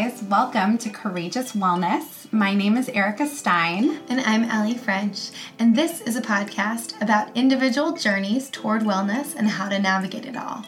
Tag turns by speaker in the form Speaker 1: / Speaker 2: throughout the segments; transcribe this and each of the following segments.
Speaker 1: guys. Welcome to Courageous Wellness. My name is Erica Stein.
Speaker 2: And I'm Ellie French. And this is a podcast about individual journeys toward wellness and how to navigate it all.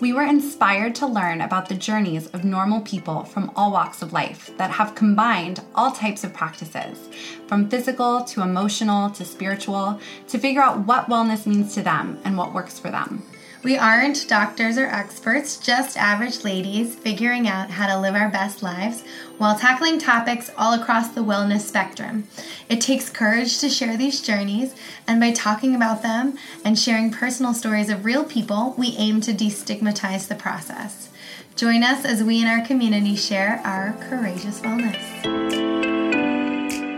Speaker 1: We were inspired to learn about the journeys of normal people from all walks of life that have combined all types of practices, from physical to emotional to spiritual, to figure out what wellness means to them and what works for them.
Speaker 2: We aren't doctors or experts, just average ladies figuring out how to live our best lives while tackling topics all across the wellness spectrum. It takes courage to share these journeys, and by talking about them and sharing personal stories of real people, we aim to destigmatize the process. Join us as we in our community share our courageous wellness.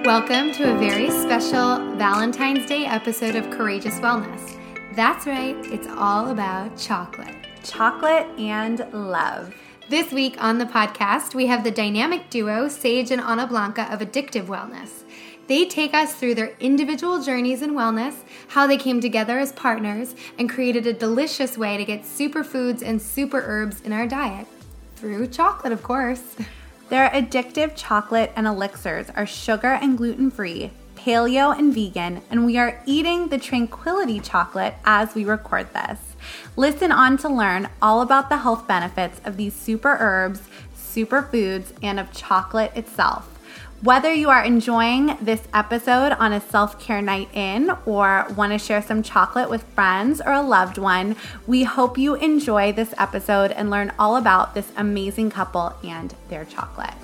Speaker 2: Welcome to a very special Valentine's Day episode of Courageous Wellness. That's right, it's all about chocolate.
Speaker 1: Chocolate and love.
Speaker 2: This week on the podcast, we have the dynamic duo Sage and Ana Blanca of Addictive Wellness. They take us through their individual journeys in wellness, how they came together as partners, and created a delicious way to get superfoods and super herbs in our diet. Through chocolate, of course.
Speaker 1: Their addictive chocolate and elixirs are sugar and gluten free, paleo, and vegan, and we are eating the Tranquility chocolate as we record this. Listen on to learn all about the health benefits of these super herbs, superfoods, and of chocolate itself. Whether you are enjoying this episode on a self care night in or want to share some chocolate with friends or a loved one, we hope you enjoy this episode and learn all about this amazing couple and their chocolate.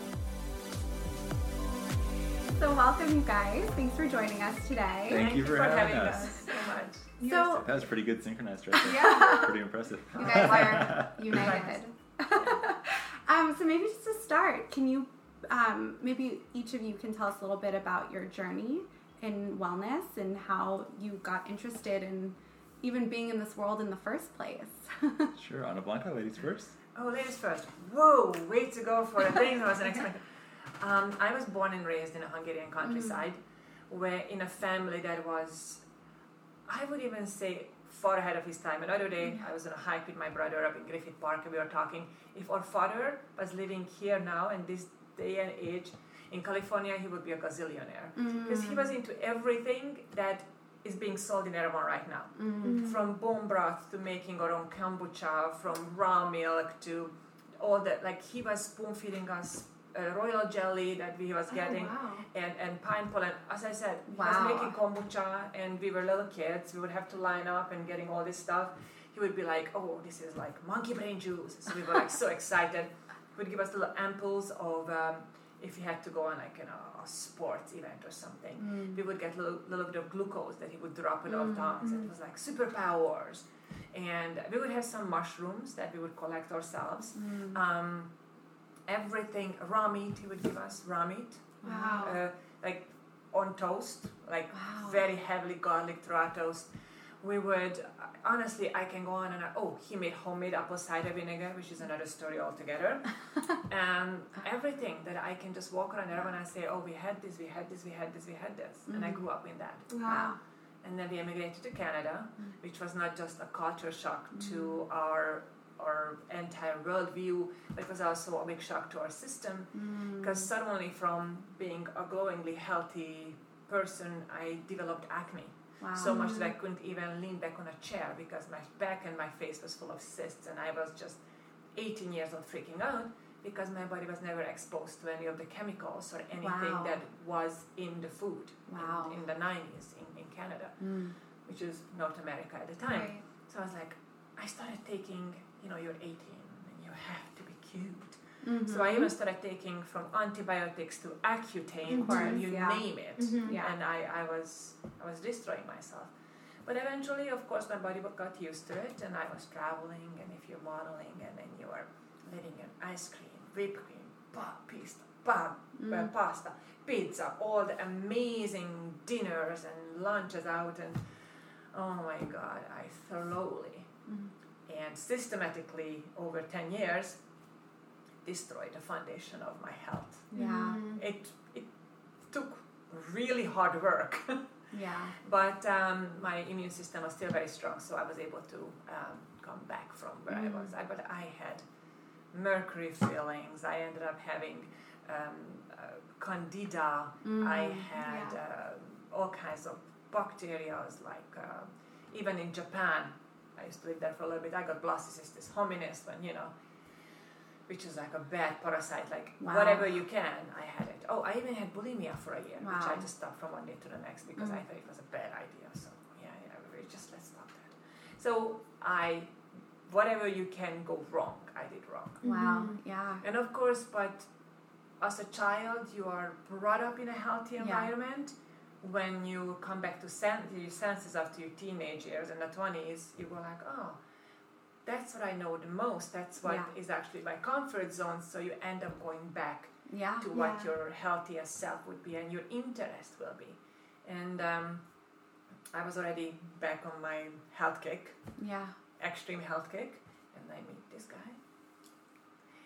Speaker 1: So, welcome, you guys. Thanks for joining us today.
Speaker 3: Thank, Thank you for, for having, having us. us. so
Speaker 1: much. So
Speaker 3: that was pretty good synchronized right there. Yeah. pretty impressive.
Speaker 1: You guys are united. um, so maybe just to start, can you um, maybe each of you can tell us a little bit about your journey in wellness and how you got interested in even being in this world in the first place.
Speaker 3: sure, Ana Blanca, ladies first.
Speaker 4: Oh, ladies first. Whoa, way to go for a thing I wasn't expecting. Um, I was born and raised in a Hungarian countryside, mm. where in a family that was, I would even say, far ahead of his time. Another day, mm. I was on a hike with my brother up in Griffith Park, and we were talking. If our father was living here now in this day and age in California, he would be a gazillionaire because mm. he was into everything that is being sold in Erewhon right now, mm. from bone broth to making our own kombucha, from raw milk to all that. Like he was spoon feeding us uh, royal jelly that we was oh, getting oh, wow. and, and pine pollen. As I said, wow. he was making kombucha and we were little kids. We would have to line up and getting all this stuff. He would be like, oh, this is like monkey brain juice. So we were like so excited. He would give us little ampoules of, um, if he had to go on like you know, a sports event or something, mm. we would get a little, little bit of glucose that he would drop in mm. our tongues. Mm. It was like superpowers. And we would have some mushrooms that we would collect ourselves. Mm. Um, everything raw meat he would give us raw meat
Speaker 1: wow
Speaker 4: uh, like on toast like wow. very heavily garlic raw toast we would honestly i can go on and I, oh he made homemade apple cider vinegar which is another story altogether and everything that i can just walk around when i say oh we had this we had this we had this we had this mm-hmm. and i mm. grew up in that
Speaker 1: wow
Speaker 4: and then we immigrated to canada mm-hmm. which was not just a culture shock mm-hmm. to our our entire worldview, but it was also a big shock to our system because mm. suddenly, from being a glowingly healthy person, I developed acne. Wow. So much that I couldn't even lean back on a chair because my back and my face was full of cysts, and I was just 18 years old freaking out because my body was never exposed to any of the chemicals or anything wow. that was in the food wow. in, in, the 90s in, in Canada, mm. which is North America at the time. Right. So I was like, I started taking you know, you're 18 and you have to be cute. Mm-hmm. So I even started taking from antibiotics to Accutane to you yeah. name it, mm-hmm. yeah. and I, I was I was destroying myself. But eventually, of course, my body got used to it, and I was traveling. And if you're modeling, and then you are letting in ice cream, whipped cream, pasta, pa, mm. pasta, pizza, all the amazing dinners and lunches out, and oh my God, I thoroughly mm and systematically over 10 years destroyed the foundation of my health.
Speaker 1: Yeah. Mm-hmm.
Speaker 4: It, it took really hard work.
Speaker 1: yeah.
Speaker 4: But um, my immune system was still very strong, so I was able to um, come back from where mm. I was. I, but I had mercury fillings. I ended up having um, uh, candida.
Speaker 1: Mm,
Speaker 4: I had
Speaker 2: yeah.
Speaker 4: uh, all kinds of bacteria, like uh, even in Japan. I used to live there for a little bit. I got Blastocystis hominis when you know, which is like a bad parasite. Like
Speaker 1: Wow.
Speaker 4: whatever you can, I had it. Oh, I even had bulimia for a year, which I
Speaker 1: Wow.
Speaker 4: just stopped from one day to the next because I
Speaker 1: Mm.
Speaker 4: thought it was a bad idea. So yeah, yeah, we just let's stop that. So I, whatever you can go wrong, I did wrong.
Speaker 1: Wow.
Speaker 2: Mhm.
Speaker 1: Yeah.
Speaker 4: And of course, but as a child, you are brought up in a healthy
Speaker 1: Yeah.
Speaker 4: When you come back to sen- your senses after your teenage years and the 20s, you go like, oh, that's what I know the most. That's what is
Speaker 1: Yeah.
Speaker 4: actually my comfort zone. So you end up going back
Speaker 1: Yeah.
Speaker 4: to what
Speaker 2: Yeah.
Speaker 4: your healthiest self would be and your interest will be. And um, I was already back on my health kick
Speaker 1: Yeah.
Speaker 4: extreme health kick and I meet this guy.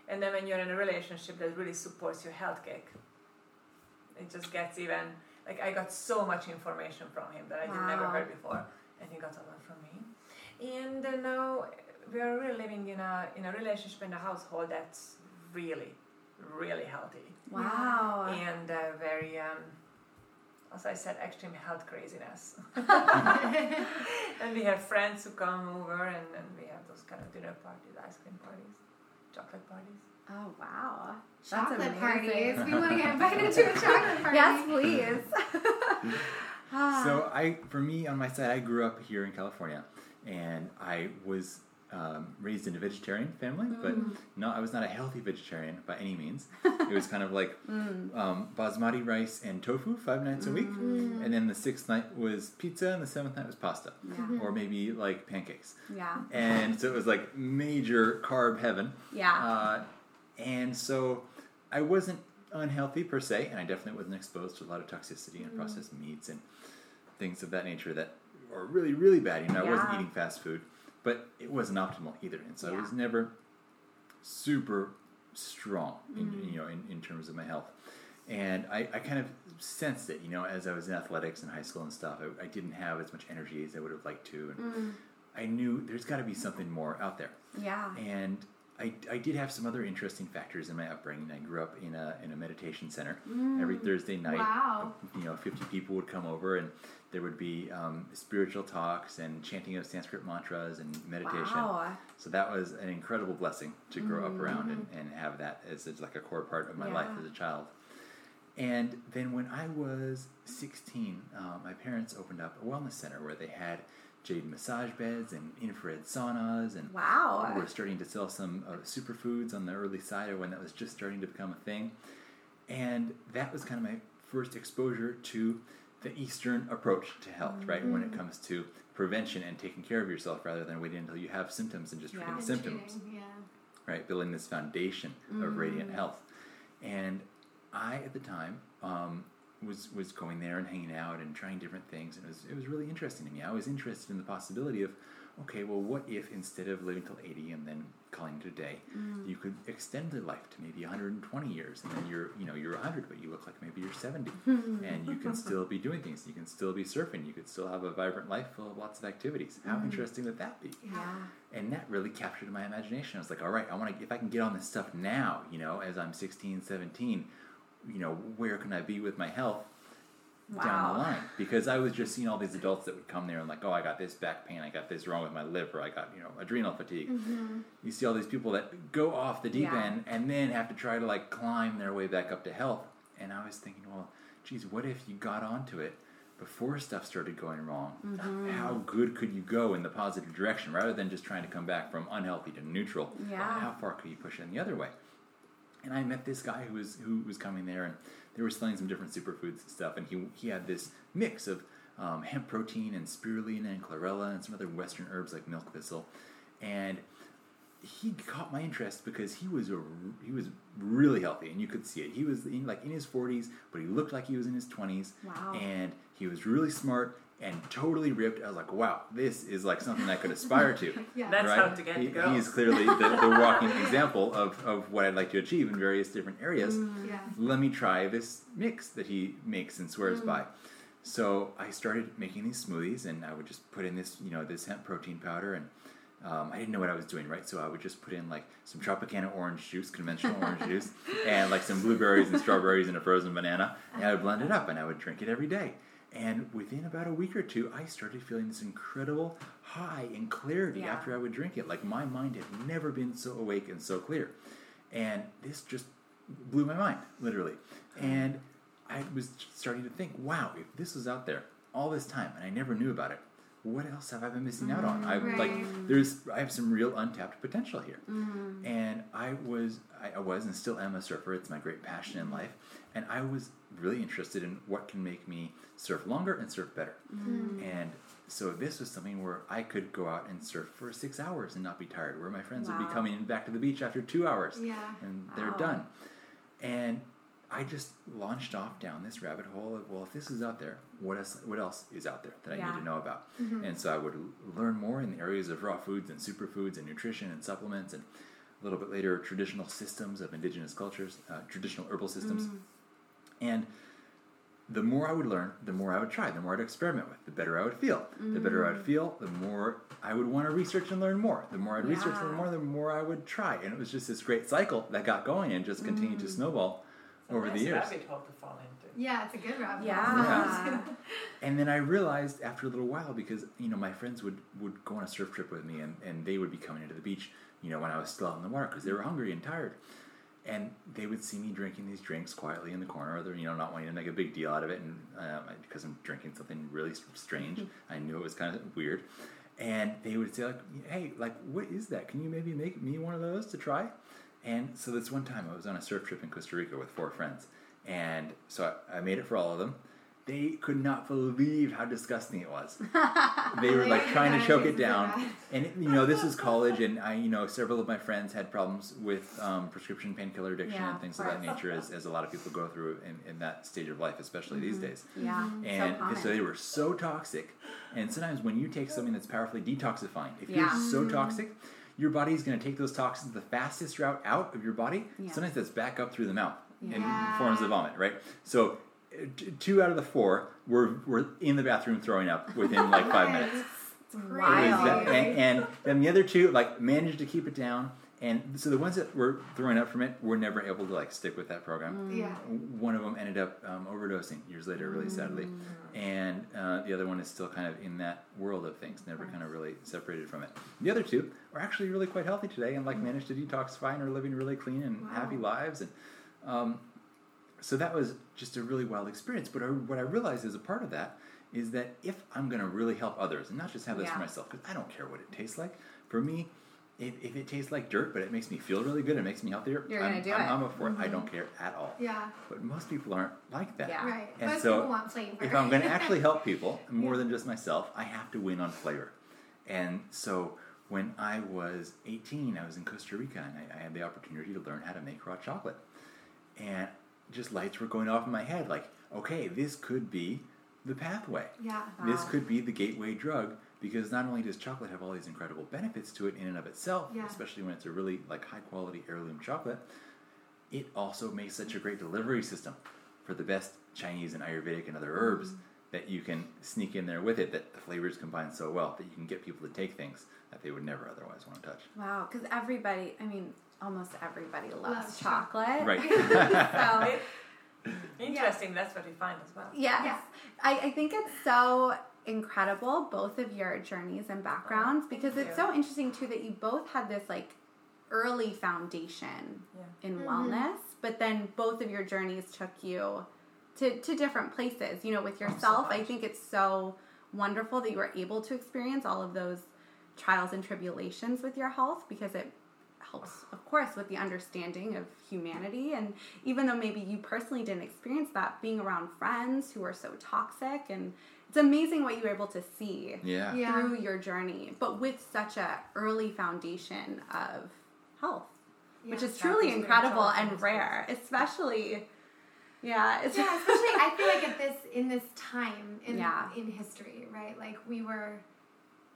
Speaker 4: And then when you're in a relationship that really supports your health kick, it just gets even like I got so much information from him that I did never
Speaker 1: Wow.
Speaker 4: heard before, and he got a lot from me. And uh, now we are really living in a in a relationship in a household that's really, really healthy
Speaker 1: Wow.
Speaker 4: and uh, very, um, as I said, extreme health craziness. and we have friends who come over, and, and we have those kind of dinner parties, ice cream parties, chocolate parties.
Speaker 1: Oh wow. That's
Speaker 2: chocolate
Speaker 1: amazing.
Speaker 2: parties. We want to get invited to a chocolate party.
Speaker 1: Yes, please. Ah.
Speaker 3: So I, for me, on my side, I grew up here in California, and I was um, raised in a vegetarian family, but no, I was not a healthy vegetarian by any means. it was kind of like um, basmati rice and tofu five nights a week, and then the sixth night was pizza, and the seventh night was pasta,
Speaker 1: Yeah.
Speaker 3: or maybe like pancakes.
Speaker 1: yeah.
Speaker 3: And so it was like major carb heaven.
Speaker 1: Yeah.
Speaker 3: Uh, and so I wasn't unhealthy per se, and I definitely wasn't exposed to a lot of toxicity and processed meats and things of that nature that are really, really bad. You know, I wasn't eating fast food, but it wasn't optimal either. And so I was never super strong, in,
Speaker 1: Mm-hmm.
Speaker 3: you know, in, in terms of my health. And I, I kind of sensed it, you know, as I was in athletics in high school and stuff. I, I didn't have as much energy as I would have liked to. And
Speaker 1: Mm.
Speaker 3: I knew there's got to be something more out there
Speaker 1: Yeah.
Speaker 3: and I, I did have some other interesting factors in my upbringing. I grew up in a, in a meditation center. Every Thursday night,
Speaker 2: Wow.
Speaker 3: you know, 50 people would come over and there would be um, spiritual talks and chanting of Sanskrit mantras and meditation.
Speaker 1: Wow.
Speaker 3: So that was an incredible blessing to grow up around and, and have that as, as like a core part of my life as a child. And then when I was 16, uh, my parents opened up a wellness center where they had jade massage beds and infrared saunas and
Speaker 1: Wow.
Speaker 3: we were starting to sell some uh, superfoods on the early side of when that was just starting to become a thing. And that was kind of my first exposure to the Eastern approach to health, right? When
Speaker 1: Mm-hmm.
Speaker 3: it comes to prevention and taking care of yourself rather than waiting until you have symptoms and just treating
Speaker 1: Yeah.
Speaker 3: the symptoms,
Speaker 2: Yeah.
Speaker 3: right? Building this foundation of radiant health. And I, at the time, um, was was going there and hanging out and trying different things, and it was it was really interesting to me. I was interested in the possibility of, okay, well, what if instead of living till eighty and then calling it a day, mm. you could extend the life to maybe 120 years, and then you're you know you're 100, but you look like maybe you're 70, and you can still be doing things. You can still be surfing. You could still have a vibrant life full of lots of activities. How mm. interesting would that be?
Speaker 1: Yeah.
Speaker 3: and that really captured my imagination. I was like, all right, I want to, if I can get on this stuff now, you know, as I'm 16, 17, you know, where can I be with my health down the line? Because I was just seeing all these adults that would come there and like, oh, I got this back pain, I got this wrong with my liver, I got, you know, adrenal fatigue. You see all these people that go off the deep
Speaker 1: Mm-hmm. Yeah.
Speaker 3: end and then have to try to like climb their way back up to health. And I was thinking, well, geez, what if you got onto it before stuff started going wrong?
Speaker 1: Mm-hmm.
Speaker 3: How good could you go in the positive direction rather than just trying to come back from unhealthy to neutral?
Speaker 1: Yeah.
Speaker 3: How far could you push it in the other way? And I met this guy who was who was coming there, and they were selling some different superfoods and stuff, and he he had this mix of um, hemp protein and spirulina and chlorella and some other Western herbs like milk thistle, and he caught my interest because he was a he was really healthy and you could see it. He was in, like in his 40s, but he looked like he was in his 20s.
Speaker 1: Wow.
Speaker 3: And he was really smart and totally ripped. I was like, wow, this is like something I could aspire to.
Speaker 2: Yeah.
Speaker 4: That's
Speaker 3: right?
Speaker 4: how to get
Speaker 3: he,
Speaker 4: the girls.
Speaker 3: He is clearly the, the walking example of, of what I'd like to achieve in various different areas.
Speaker 2: Yeah.
Speaker 3: Let me try this mix that he makes and swears by. So I started making these smoothies, and I would just put in this, you know, this hemp protein powder and um, I didn't know what I was doing, right? So I would just put in like some Tropicana orange juice, conventional orange juice, and like some blueberries and strawberries and a frozen banana, and I would blend it up and I would drink it every day. And within about a week or two, I started feeling this incredible high and clarity
Speaker 1: Yeah.
Speaker 3: after I would drink it. Like my mind had never been so awake and so clear. And this just blew my mind, literally. Hmm. And I was starting to think, wow, if this was out there all this time and I never knew about it, what else have I been missing out on? I mm-hmm.
Speaker 2: Right.
Speaker 3: like there's I have some real untapped potential here. Mm-hmm. And I was I, I was and still am a surfer. It's my great passion in life. And I was really interested in what can make me surf longer and surf better. Mm-hmm. And so this was something where I could go out and surf for six hours and not be tired. Where my friends would be coming back to the beach after two hours
Speaker 2: Yeah.
Speaker 3: and they're
Speaker 1: Wow.
Speaker 3: done. And I just launched off down this rabbit hole of well, if this is out there, what else? What else is out there that I
Speaker 1: Yeah.
Speaker 3: need to know about? Mm-hmm. And so I would l- learn more in the areas of raw foods and superfoods and nutrition and supplements, and a little bit later, traditional systems of indigenous cultures, uh, traditional herbal systems. Mm. And the more I would learn, the more I would try, the more I'd experiment with, the better I would feel. The better I would mm. feel, the more I would want to research and learn more. The more I'd research and learn more, the more I would try. And it was just this great cycle that got going and just continued to mm.
Speaker 4: snowball
Speaker 3: over
Speaker 4: nice
Speaker 3: the years.
Speaker 4: rabbit hole to fall into.
Speaker 2: Yeah, it's a good rabbit.
Speaker 1: Yeah.
Speaker 3: And then I realized after a little while, because you know my friends would, would go on a surf trip with me, and, and they would be coming into the beach, you know, when I was still out in the water because they were hungry and tired, and they would see me drinking these drinks quietly in the corner, or they're you know not wanting to make a big deal out of it, and um, because I'm drinking something really strange, I knew it was kind of weird, and they would say like, hey, like what is that? Can you maybe make me one of those to try? And so this one time I was on a surf trip in Costa Rica with four friends, and so I, I made it for all of them. They could not believe how disgusting it was. they were like trying to choke it down, and it, you know this is college, and I you know several of my friends had problems with um, prescription painkiller addiction
Speaker 1: Yeah,
Speaker 3: and things
Speaker 1: of
Speaker 3: of that
Speaker 1: course.
Speaker 3: nature, as, as a lot of people go through in, in that stage of life, especially these days.
Speaker 1: Yeah.
Speaker 3: And
Speaker 1: so common.
Speaker 3: so they were so toxic. And sometimes when you take something that's powerfully detoxifying, if
Speaker 1: Yeah.
Speaker 3: you're so toxic, your body's going to take those toxins the fastest route out of your body.
Speaker 1: Yeah.
Speaker 3: Sometimes that's back up through the mouth in forms of vomit, right? So uh, t- two out of the four were, were in the bathroom throwing up within like five minutes.
Speaker 1: Wild.
Speaker 3: that- and, and then the other two like managed to keep it down. And so the ones that were throwing up from it were never able to like stick with that program.
Speaker 2: Yeah.
Speaker 3: One of them ended up um, overdosing years later, really sadly, and uh, the other one is still kind of in that world of things, never kind of really separated from it. The other two are actually really quite healthy today and like managed to detoxify and are living really clean and happy lives. And um, so that was just a really wild experience. But I, what I realized as a part of that is that if I'm going to really help others and not just have this
Speaker 1: Yeah.
Speaker 3: for myself, because I don't care what it tastes like. For me, if, if it tastes like dirt, but it makes me feel really good, it makes me healthier.
Speaker 1: You're
Speaker 3: I'm,
Speaker 1: gonna do
Speaker 3: I'm,
Speaker 1: it.
Speaker 3: I'm up for it. I mm-hmm. don't care at all.
Speaker 2: Yeah.
Speaker 3: But most people aren't like that.
Speaker 1: Yeah.
Speaker 2: Right.
Speaker 3: And
Speaker 2: Most
Speaker 3: so,
Speaker 2: people want flavor.
Speaker 3: If I'm going to actually help people more than just myself, I have to win on flavor. And so when I was 18, I was in Costa Rica and I, I had the opportunity to learn how to make raw chocolate. And just lights were going off in my head like, okay, this could be the pathway.
Speaker 2: yeah.
Speaker 3: This could be the gateway drug because not only does chocolate have all these incredible benefits to it in and of itself,
Speaker 2: Yeah.
Speaker 3: especially when it's a really like high quality heirloom chocolate, it also makes such a great delivery system for the best Chinese and Ayurvedic and other herbs
Speaker 2: Mm-hmm.
Speaker 3: that you can sneak in there with it that the flavors combine so well that you can get people to take things that they would never otherwise want to touch.
Speaker 1: Wow, because everybody, I mean, almost everybody loves,
Speaker 2: Loves
Speaker 1: chocolate.
Speaker 3: Right.
Speaker 1: so,
Speaker 4: Interesting. That's what we find as well.
Speaker 1: yes.
Speaker 2: Yeah.
Speaker 1: I, I think it's so incredible, both of your journeys and backgrounds, because
Speaker 4: thank
Speaker 1: it's
Speaker 4: you.
Speaker 1: so interesting too that you both had this like early foundation
Speaker 4: Yeah.
Speaker 1: in
Speaker 2: Mhm.
Speaker 1: wellness, but then both of your journeys took you to, to different places. You know, with yourself, I think it's so wonderful that you were able to experience all of those trials and tribulations with your health because it helps, of course, with the understanding of humanity. And even though maybe you personally didn't experience that, being around friends who are so toxic, and it's amazing what you were able to see
Speaker 3: Yeah.
Speaker 2: Yeah.
Speaker 1: through your journey, but with such a early foundation of health, which is truly incredible and rare, especially. Yeah, it's
Speaker 2: yeah, especially I feel like at this in this time in
Speaker 1: Yeah.
Speaker 2: in history, right? Like we were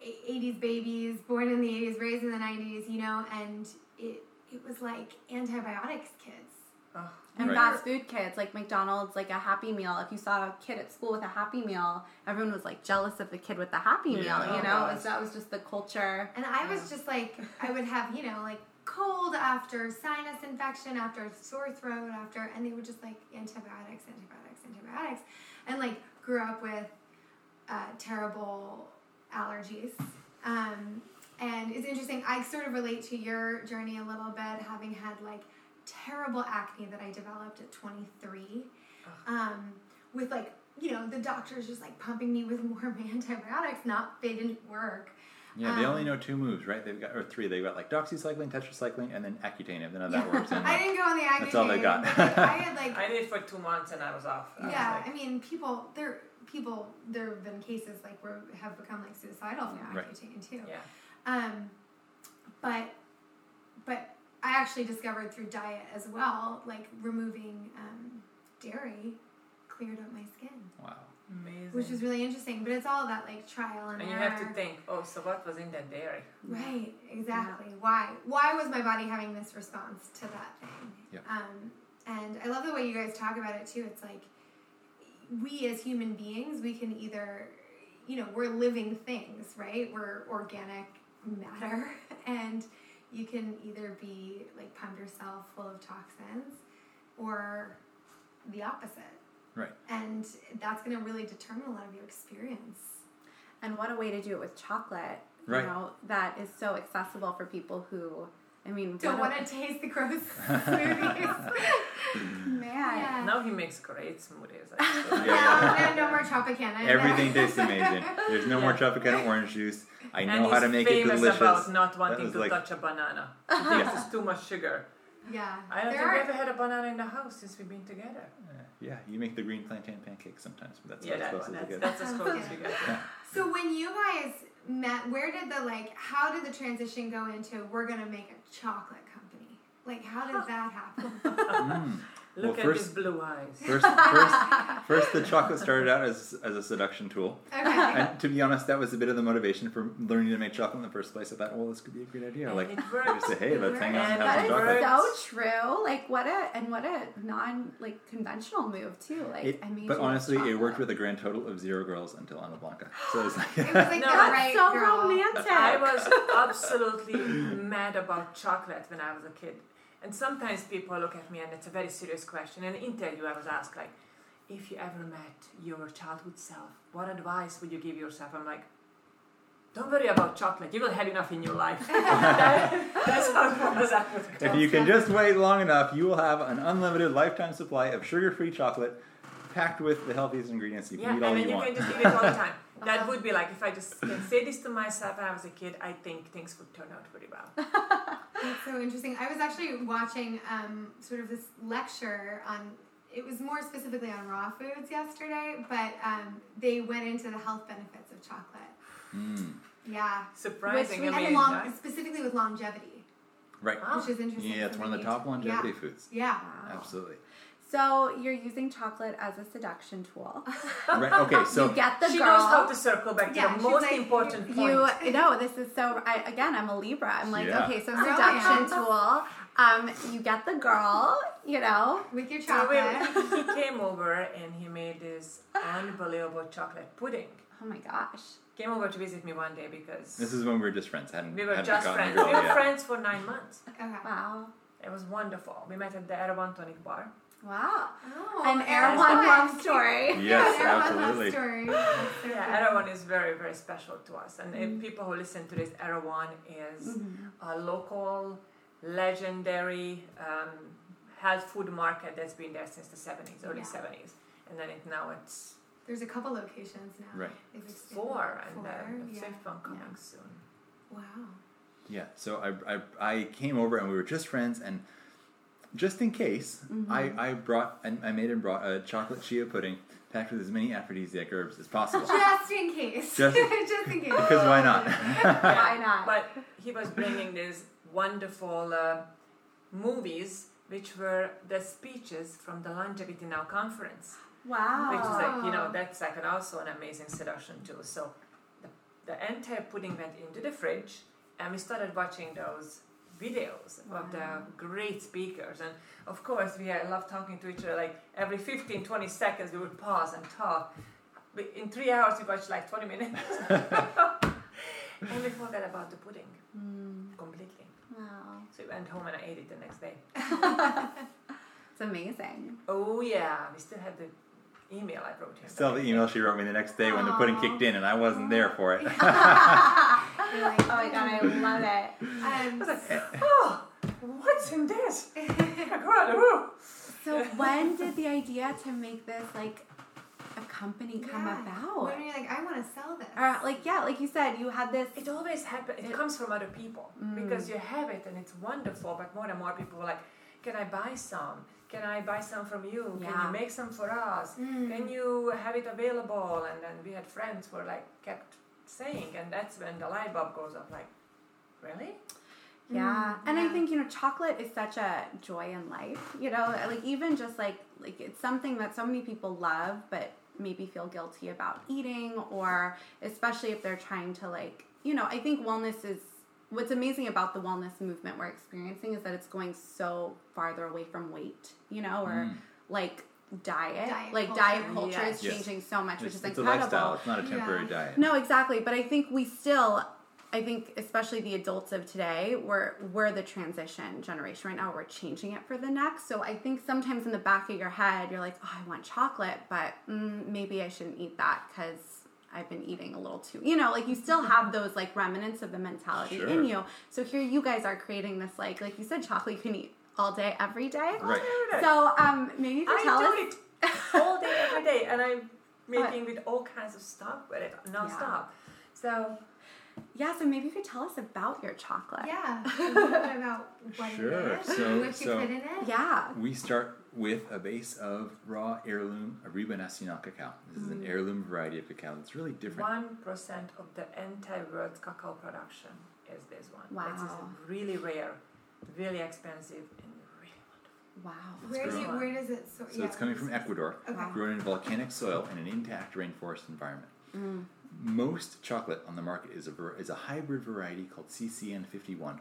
Speaker 2: 80s babies, born in the 80s, raised in the 90s, you know, and it it was like antibiotics kids.
Speaker 4: Oh,
Speaker 1: And
Speaker 3: Right.
Speaker 1: fast food kids, like McDonald's, like a Happy Meal. If you saw a kid at school with a Happy Meal, everyone was like jealous of the kid with the Happy
Speaker 3: Yeah.
Speaker 1: Meal. You
Speaker 4: Oh,
Speaker 1: know,
Speaker 4: gosh.
Speaker 1: It was- that was just the culture.
Speaker 2: And I was just like, I would have, you know, like cold after sinus infection, after sore throat, after, and they would just like antibiotics, antibiotics, antibiotics, and like grew up with uh, terrible allergies. Um, and it's interesting, I sort of relate to your journey a little bit, having had like terrible acne that I developed at 23. Um, with like, you know, the doctors just like pumping me with more antibiotics, not, they didn't work.
Speaker 3: Yeah, they only
Speaker 2: Um,
Speaker 3: know two moves, right? They've got or three. They've got like doxycycline, tetracycline, and then Accutane. If none of that works, then
Speaker 2: I didn't go on the Accutane.
Speaker 3: That's all they got.
Speaker 2: like, I had like,
Speaker 4: I did it for two months and I was off. I was
Speaker 2: yeah.
Speaker 4: like,
Speaker 2: I mean, people there. People there have been cases like where have become like suicidal from
Speaker 3: Right.
Speaker 2: Accutane too.
Speaker 4: yeah.
Speaker 2: Um, but but I actually discovered through diet as well, like removing um, dairy cleared up my skin,
Speaker 3: wow.
Speaker 4: Amazing.
Speaker 2: which is really interesting. But it's all that like trial and,
Speaker 4: and you have to think, oh, so what was in that dairy?
Speaker 2: Right, exactly. Why? Why was my body having this response to that thing?
Speaker 3: Yeah.
Speaker 2: Um, and I love the way you guys talk about it too. It's like we as human beings, we can either, you know, we're living things, right? We're organic matter, and you can either be like pump yourself full of toxins, or the opposite.
Speaker 3: Right.
Speaker 2: And that's going to really determine a lot of your experience.
Speaker 1: And what a way to do it with chocolate.
Speaker 3: Right.
Speaker 1: You know, that is so accessible for people who, I mean,
Speaker 2: Don't want to taste the gross smoothies.
Speaker 1: man.
Speaker 2: Yeah.
Speaker 4: Now he makes great smoothies. Actually.
Speaker 3: Yeah.
Speaker 2: No, no more Tropicana. in
Speaker 3: Everything tastes amazing. There's no more
Speaker 4: Yeah.
Speaker 3: Tropicana orange juice. I
Speaker 4: and
Speaker 3: know
Speaker 4: he's
Speaker 3: how to make it
Speaker 4: famous about not wanting to
Speaker 3: like-
Speaker 4: touch a banana. He thinks it's too much sugar.
Speaker 2: Yeah.
Speaker 4: I don't
Speaker 2: There
Speaker 4: think we
Speaker 2: are-
Speaker 4: ever had a banana in the house since we've been together.
Speaker 3: Uh, yeah, you make the green plantain pancakes sometimes, but that's
Speaker 4: yeah,
Speaker 3: about
Speaker 4: that
Speaker 3: as
Speaker 4: one.
Speaker 3: close as it
Speaker 4: That's,
Speaker 3: gets.
Speaker 4: that's as close as we get.
Speaker 3: Yeah.
Speaker 2: So when you guys met, where did the like? How did the transition go into? We're gonna make a chocolate company. Like, how did that happen?
Speaker 3: Mm.
Speaker 4: Look
Speaker 3: Well,
Speaker 4: at
Speaker 3: first-
Speaker 4: his blue eyes.
Speaker 3: First, first, first, the chocolate started out as, as a seduction tool.
Speaker 2: Okay.
Speaker 3: And to be honest, that was a bit of the motivation for learning to make chocolate in the first place. I thought, well, this could be a great idea.
Speaker 4: And
Speaker 3: Like,
Speaker 4: it
Speaker 3: I say, hey, let's hang out and
Speaker 4: And
Speaker 3: have some
Speaker 1: is
Speaker 3: chocolate.
Speaker 1: so true. Like what a and what a non like conventional move too. Like
Speaker 3: It,
Speaker 1: I mean,
Speaker 3: but
Speaker 1: you a
Speaker 3: honestly, it worked with a grand total of zero girls until Ana Blanca. So it's like,
Speaker 2: It was like
Speaker 4: No,
Speaker 1: That's
Speaker 2: right
Speaker 1: so
Speaker 2: girl.
Speaker 1: romantic.
Speaker 4: I was absolutely mad about chocolate when I was a kid. And sometimes people look at me and it's a very serious question. In an interview, I was asked, like, if you ever met your childhood self, what advice would you give yourself? I'm like, don't worry about chocolate. You will have enough in your life. That's how it was at the
Speaker 3: if you can just wait long enough, you will have an unlimited lifetime supply of sugar-free chocolate packed with the healthiest ingredients you can
Speaker 4: Yeah,
Speaker 3: eat all
Speaker 4: and
Speaker 3: you
Speaker 4: then you
Speaker 3: want.
Speaker 4: can just eat it all the time. That would be like if I just can say this to myself when I was a kid, I think things would turn out pretty well.
Speaker 2: That's so interesting. I was actually watching um, sort of this lecture on. It was more specifically on raw foods yesterday, but um, they went into the health benefits of chocolate.
Speaker 3: Mm,
Speaker 2: Yeah,
Speaker 4: Surprising,
Speaker 1: Which we-
Speaker 4: amazing.
Speaker 2: and long,
Speaker 4: right?
Speaker 2: specifically with longevity,
Speaker 3: right.
Speaker 2: Which is interesting.
Speaker 3: Yeah, it's one of the top
Speaker 2: too.
Speaker 3: longevity foods.
Speaker 2: Yeah.
Speaker 1: Wow.
Speaker 3: Absolutely.
Speaker 1: So you're using chocolate as a seduction tool.
Speaker 3: Right. Okay. So
Speaker 1: you get the
Speaker 4: she
Speaker 1: girl.
Speaker 4: knows how to circle back to
Speaker 2: Yeah,
Speaker 4: the most
Speaker 2: like,
Speaker 4: important point.
Speaker 1: you know this is so I, again i'm a libra i'm like
Speaker 3: Yeah.
Speaker 1: okay so
Speaker 2: Oh,
Speaker 1: seduction
Speaker 2: yeah.
Speaker 1: tool um you get the girl you know
Speaker 2: With your
Speaker 4: So
Speaker 2: chocolate.
Speaker 4: we- he came over and he made this unbelievable chocolate pudding.
Speaker 1: oh my gosh
Speaker 4: Came over to visit me one day because
Speaker 3: this is when we were just friends. Hadn't
Speaker 4: we were
Speaker 3: hadn't
Speaker 4: just friends. We were friends for nine months.
Speaker 2: okay.
Speaker 1: wow
Speaker 4: It was wonderful. We met at the Erewhon Tonic Bar.
Speaker 1: Wow
Speaker 2: Oh,
Speaker 1: an
Speaker 2: that's
Speaker 1: Erewhon love story
Speaker 3: Yes,
Speaker 2: Yeah, Erewhon love
Speaker 3: absolutely.
Speaker 2: story.
Speaker 4: Yeah,
Speaker 2: cool.
Speaker 4: Erewhon is very, very special to us. And if people who listen to this, Erewhon is
Speaker 1: Mm-hmm.
Speaker 4: a local, legendary um, health food market that's been there since the 70s, early
Speaker 2: Yeah.
Speaker 4: 70s. And then it, now it's
Speaker 2: There's a couple locations now.
Speaker 3: Right.
Speaker 2: They've
Speaker 4: four, and then the
Speaker 2: yeah.
Speaker 4: fifth one coming
Speaker 1: Yeah.
Speaker 4: soon.
Speaker 2: Wow.
Speaker 3: Yeah. So I, I I came over and we were just friends and just in case
Speaker 1: Mm-hmm.
Speaker 3: I I brought and I made and brought a chocolate chia pudding packed with as many aphrodisiac herbs as possible.
Speaker 2: Just in case.
Speaker 3: Just-
Speaker 2: Just in case.
Speaker 3: because why not?
Speaker 1: why not
Speaker 4: But he was bringing these wonderful uh, movies, which were the speeches from the Longevity Now conference.
Speaker 1: wow
Speaker 4: which is like you know that's like an, also an amazing seduction too. So the, the entire pudding went into the fridge, and we started watching those videos of the great speakers. And of course we uh, love talking to each other like every 15 20 seconds we would pause and talk. But in three hours we watched like 20 minutes. And we forgot about the pudding. Completely.
Speaker 1: Wow.
Speaker 4: so we went home and i ate it the next day.
Speaker 1: It's amazing.
Speaker 4: oh yeah. We still have the email i wrote him
Speaker 3: Still, the email she wrote me the next day when the pudding kicked in, and I wasn't there for it.
Speaker 2: You're like,
Speaker 1: Oh my god, I love it.
Speaker 2: Um,
Speaker 4: I was like, oh what's in this Oh,
Speaker 1: So when did the idea to make this like a company come
Speaker 2: yeah.
Speaker 1: about?
Speaker 2: When you're like, I want to sell this.
Speaker 1: Or like yeah, like you said, you had this.
Speaker 4: It always happens. It comes from other people because you have it and it's wonderful. But more and more people were like, "Can I buy some? Can I buy some from you? Can you make some for us? Mm. Can you have it available?" And then we had friends who were like kept saying, and that's when the light bulb goes up. Like, really?
Speaker 1: Yeah, mm, and I think you know, chocolate is such a joy in life. You know, like even just like like it's something that so many people love, but maybe feel guilty about eating, or especially if they're trying to like you know. I think wellness is what's amazing about the wellness movement we're experiencing is that it's going so farther away from weight. You know, or like diet,
Speaker 2: Diet
Speaker 1: like
Speaker 2: culture.
Speaker 1: diet culture
Speaker 4: Yes.
Speaker 1: is
Speaker 3: Yes.
Speaker 1: changing so much, which
Speaker 3: it's,
Speaker 1: is
Speaker 3: it's a
Speaker 1: incredible.
Speaker 3: lifestyle. It's not a
Speaker 2: Yeah.
Speaker 3: temporary diet.
Speaker 1: No, exactly. But I think we still, I think especially the adults of today, we're we're the transition generation right now. We're changing it for the next. So I think sometimes in the back of your head, you're like, oh, I want chocolate, but mm, maybe I shouldn't eat that because. I've been eating a little too, you know, like you still have those like remnants of the mentality
Speaker 3: Sure.
Speaker 1: in you. So here you guys are creating this like, like you said, chocolate you can eat all day, every day.
Speaker 3: Right.
Speaker 1: So um, maybe you can
Speaker 4: I
Speaker 1: tell
Speaker 4: do
Speaker 1: us.
Speaker 4: it all day, every day, and I'm making with all kinds of stuff with it non-stop. So
Speaker 1: Yeah, so maybe you could tell us about your chocolate.
Speaker 2: Yeah. A about what
Speaker 3: Sure.
Speaker 2: it is,
Speaker 3: So-
Speaker 2: what you
Speaker 3: so-
Speaker 2: put in it.
Speaker 1: Yeah.
Speaker 3: We start with a base of raw heirloom Arriba Nacional cacao. This is an
Speaker 1: Mm.
Speaker 3: heirloom variety of cacao. It's really different.
Speaker 4: one percent of the entire world's cacao production is this one. This is
Speaker 1: Wow.
Speaker 4: really rare, really expensive, and really wonderful.
Speaker 1: Wow.
Speaker 2: Where, do where does it? So,
Speaker 3: So it's coming from Ecuador,
Speaker 2: Okay.
Speaker 3: Grown in volcanic soil in an intact rainforest environment.
Speaker 1: Mm.
Speaker 3: Most chocolate on the market is a is a hybrid variety called CCN51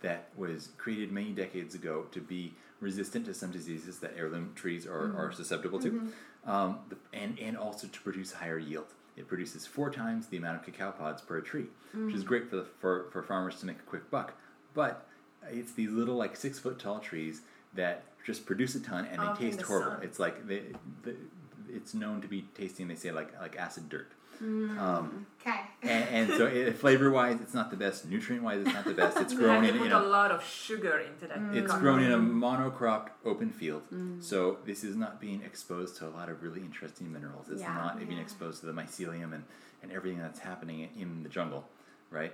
Speaker 3: that was created many decades ago to be resistant to some diseases that heirloom trees are, are mm-hmm. susceptible to, mm-hmm. um, and and also to produce higher yield. It produces four times the amount of cacao pods per tree, which is mm. great for the for, for farmers to make a quick buck. But it's these little like six foot tall trees that just produce a ton and they oh,
Speaker 4: in
Speaker 3: taste
Speaker 4: the
Speaker 3: horrible.
Speaker 4: sun.
Speaker 3: It's like they, the, it's known to be tasting. They say like like acid dirt. Mm, um,
Speaker 2: Okay.
Speaker 3: and, and so it, flavor wise, it's not the best. Nutrient wise, it's not the best. It's grown
Speaker 4: They
Speaker 3: in
Speaker 4: put
Speaker 3: in
Speaker 4: a
Speaker 3: a
Speaker 4: lot of sugar into that. Mm.
Speaker 3: it's
Speaker 4: cacao.
Speaker 3: grown in a monocropped open field. Mm. So this is not being exposed to a lot of really interesting minerals. It's
Speaker 1: Yeah.
Speaker 3: not being exposed to the mycelium and, and everything that's happening in the jungle, right?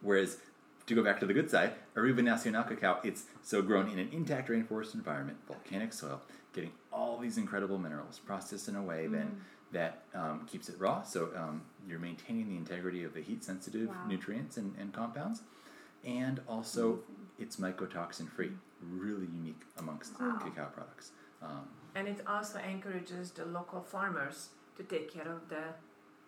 Speaker 3: Whereas to go back to the good side, Arriba Nacional cacao, it's so grown in an intact rainforest environment, volcanic soil, getting all these incredible minerals processed in a way then that um, keeps it raw. So um, you're maintaining the integrity of the heat sensitive
Speaker 1: Wow.
Speaker 3: nutrients and, and compounds. And also, it's mycotoxin free, really unique amongst
Speaker 1: Wow.
Speaker 3: cacao products. Um,
Speaker 4: And it also encourages the local farmers to take care of the